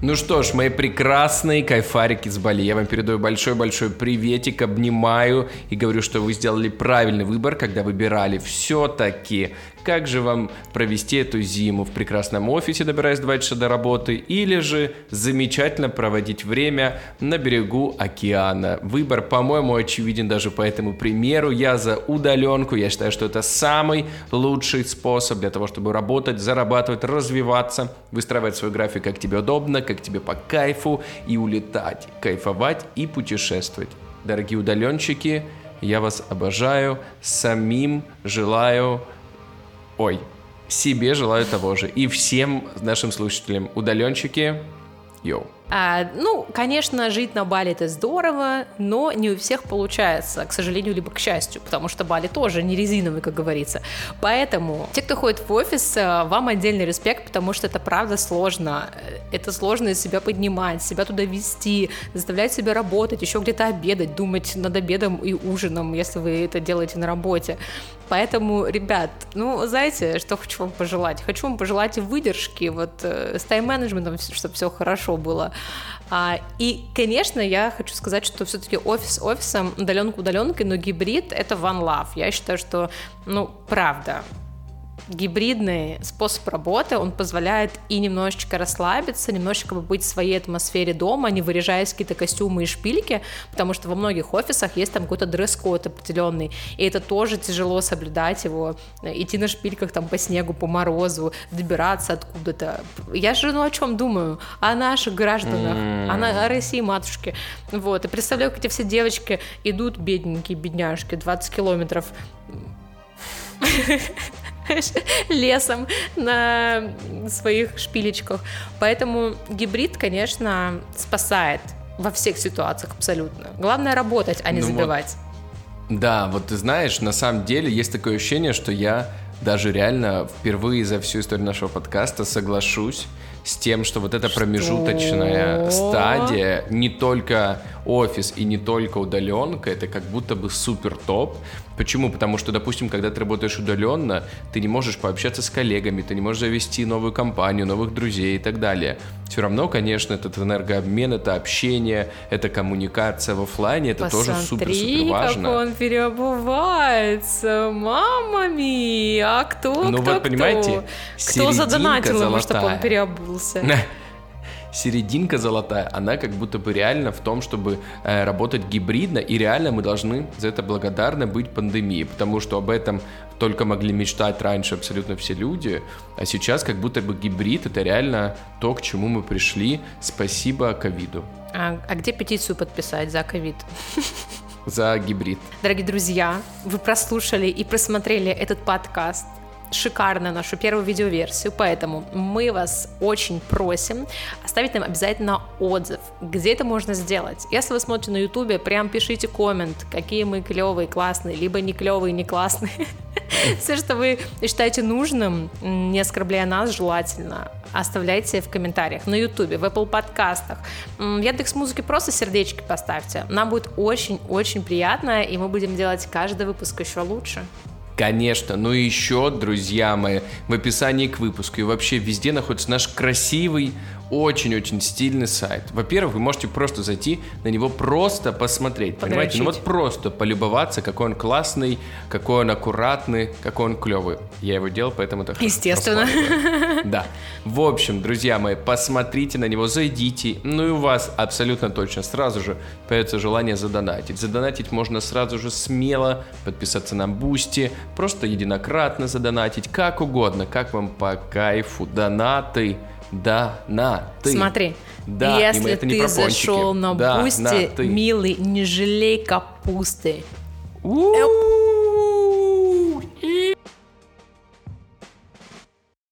A: Ну что ж, мои прекрасные кайфарики с Бали, я вам передаю большой-большой приветик, обнимаю и говорю, что вы сделали правильный выбор, когда выбирали все-таки как же вам провести эту зиму в прекрасном офисе, добираясь 2 часа до работы, или же замечательно проводить время на берегу океана. Выбор, по-моему, очевиден даже по этому примеру. Я за удаленку, я считаю, что это самый лучший способ для того, чтобы работать, зарабатывать, развиваться, выстраивать свой график, как тебе удобно, как тебе по кайфу, и улетать, кайфовать и путешествовать. Дорогие удаленщики, я вас обожаю, самим желаю Ой, себе желаю того же. И всем нашим слушателям удаленщики, йоу.
B: А, ну, конечно, жить на Бали это здорово, но не у всех получается, к сожалению, либо к счастью, потому что Бали тоже не резиновый, как говорится. Поэтому те, кто ходит в офис, э, вам отдельный респект, потому что это правда сложно. Это сложно из себя поднимать, себя туда вести, заставлять себя работать, еще где-то обедать, думать над обедом и ужином, если вы это делаете на работе. Поэтому, ребят, ну, знаете, что хочу вам пожелать? Хочу вам пожелать выдержки, вот э, с тайм-менеджментом, чтобы все хорошо было. А, и, конечно, я хочу сказать, что все-таки офис офисом, удаленка удаленкой, но гибрид — это one love. Я считаю, что, ну, правда, гибридный способ работы, он позволяет и немножечко расслабиться, немножечко быть в своей атмосфере дома, не выряжаясь какие-то костюмы и шпильки, потому что во многих офисах есть там какой-то дресс-код определенный, и это тоже тяжело соблюдать его, идти на шпильках там по снегу, по морозу, добираться откуда-то. Я же, ну, о чем думаю? О наших гражданах, mm. о, на, о России матушке. Вот, и представляю, как эти все девочки идут, бедненькие, бедняжки, 20 километров лесом на своих шпилечках. Поэтому гибрид, конечно, спасает во всех ситуациях абсолютно. Главное работать, а не ну забивать.
A: Вот, да, вот ты знаешь, на самом деле есть такое ощущение, что я даже реально впервые за всю историю нашего подкаста соглашусь с тем, что вот эта что? промежуточная стадия, не только офис и не только удаленка, это как будто бы супер топ, Почему? Потому что, допустим, когда ты работаешь удаленно, ты не можешь пообщаться с коллегами, ты не можешь завести новую компанию, новых друзей и так далее. Все равно, конечно, этот энергообмен, это общение, это коммуникация в офлайне, это Посмотри, тоже супер-супер важно.
B: как он переобувается, мама ми, а кто, ну, кто, вот, понимаете, кто? Кто задонатил ему, чтобы он переобулся?
A: серединка золотая, она как будто бы реально в том, чтобы э, работать гибридно, и реально мы должны за это благодарны быть пандемии, потому что об этом только могли мечтать раньше абсолютно все люди, а сейчас как будто бы гибрид это реально то, к чему мы пришли. Спасибо ковиду.
B: А, а где петицию подписать за ковид?
A: За гибрид.
B: Дорогие друзья, вы прослушали и просмотрели этот подкаст шикарно нашу первую видеоверсию, поэтому мы вас очень просим оставить нам обязательно отзыв. Где это можно сделать? Если вы смотрите на ютубе, прям пишите коммент, какие мы клевые, классные, либо не клевые, не классные. Все, что вы считаете нужным, не оскорбляя нас, желательно, оставляйте в комментариях на Ютубе, в Apple подкастах. В Яндекс Музыке просто сердечки поставьте. Нам будет очень-очень приятно, и мы будем делать каждый выпуск еще лучше.
A: Конечно, ну и еще, друзья мои, в описании к выпуску. И вообще везде находится наш красивый, очень-очень стильный сайт. Во-первых, вы можете просто зайти на него просто посмотреть,
B: Подрочить.
A: понимаете? Ну вот просто полюбоваться, какой он классный, какой он аккуратный, какой он клевый. Я его делал, поэтому это хорошо
B: Естественно.
A: Да. В общем, друзья мои, посмотрите на него, зайдите, ну и у вас абсолютно точно сразу же появится желание задонатить. Задонатить можно сразу же смело, подписаться на Бусти, просто единократно задонатить, как угодно, как вам по кайфу. Донаты,
B: Смотри,
A: Да, и мы
B: если
A: это не
B: ты зашел на
A: Да,
B: Бусти,
A: на ты.
B: милый, не жалей капусты.
A: У-у-у.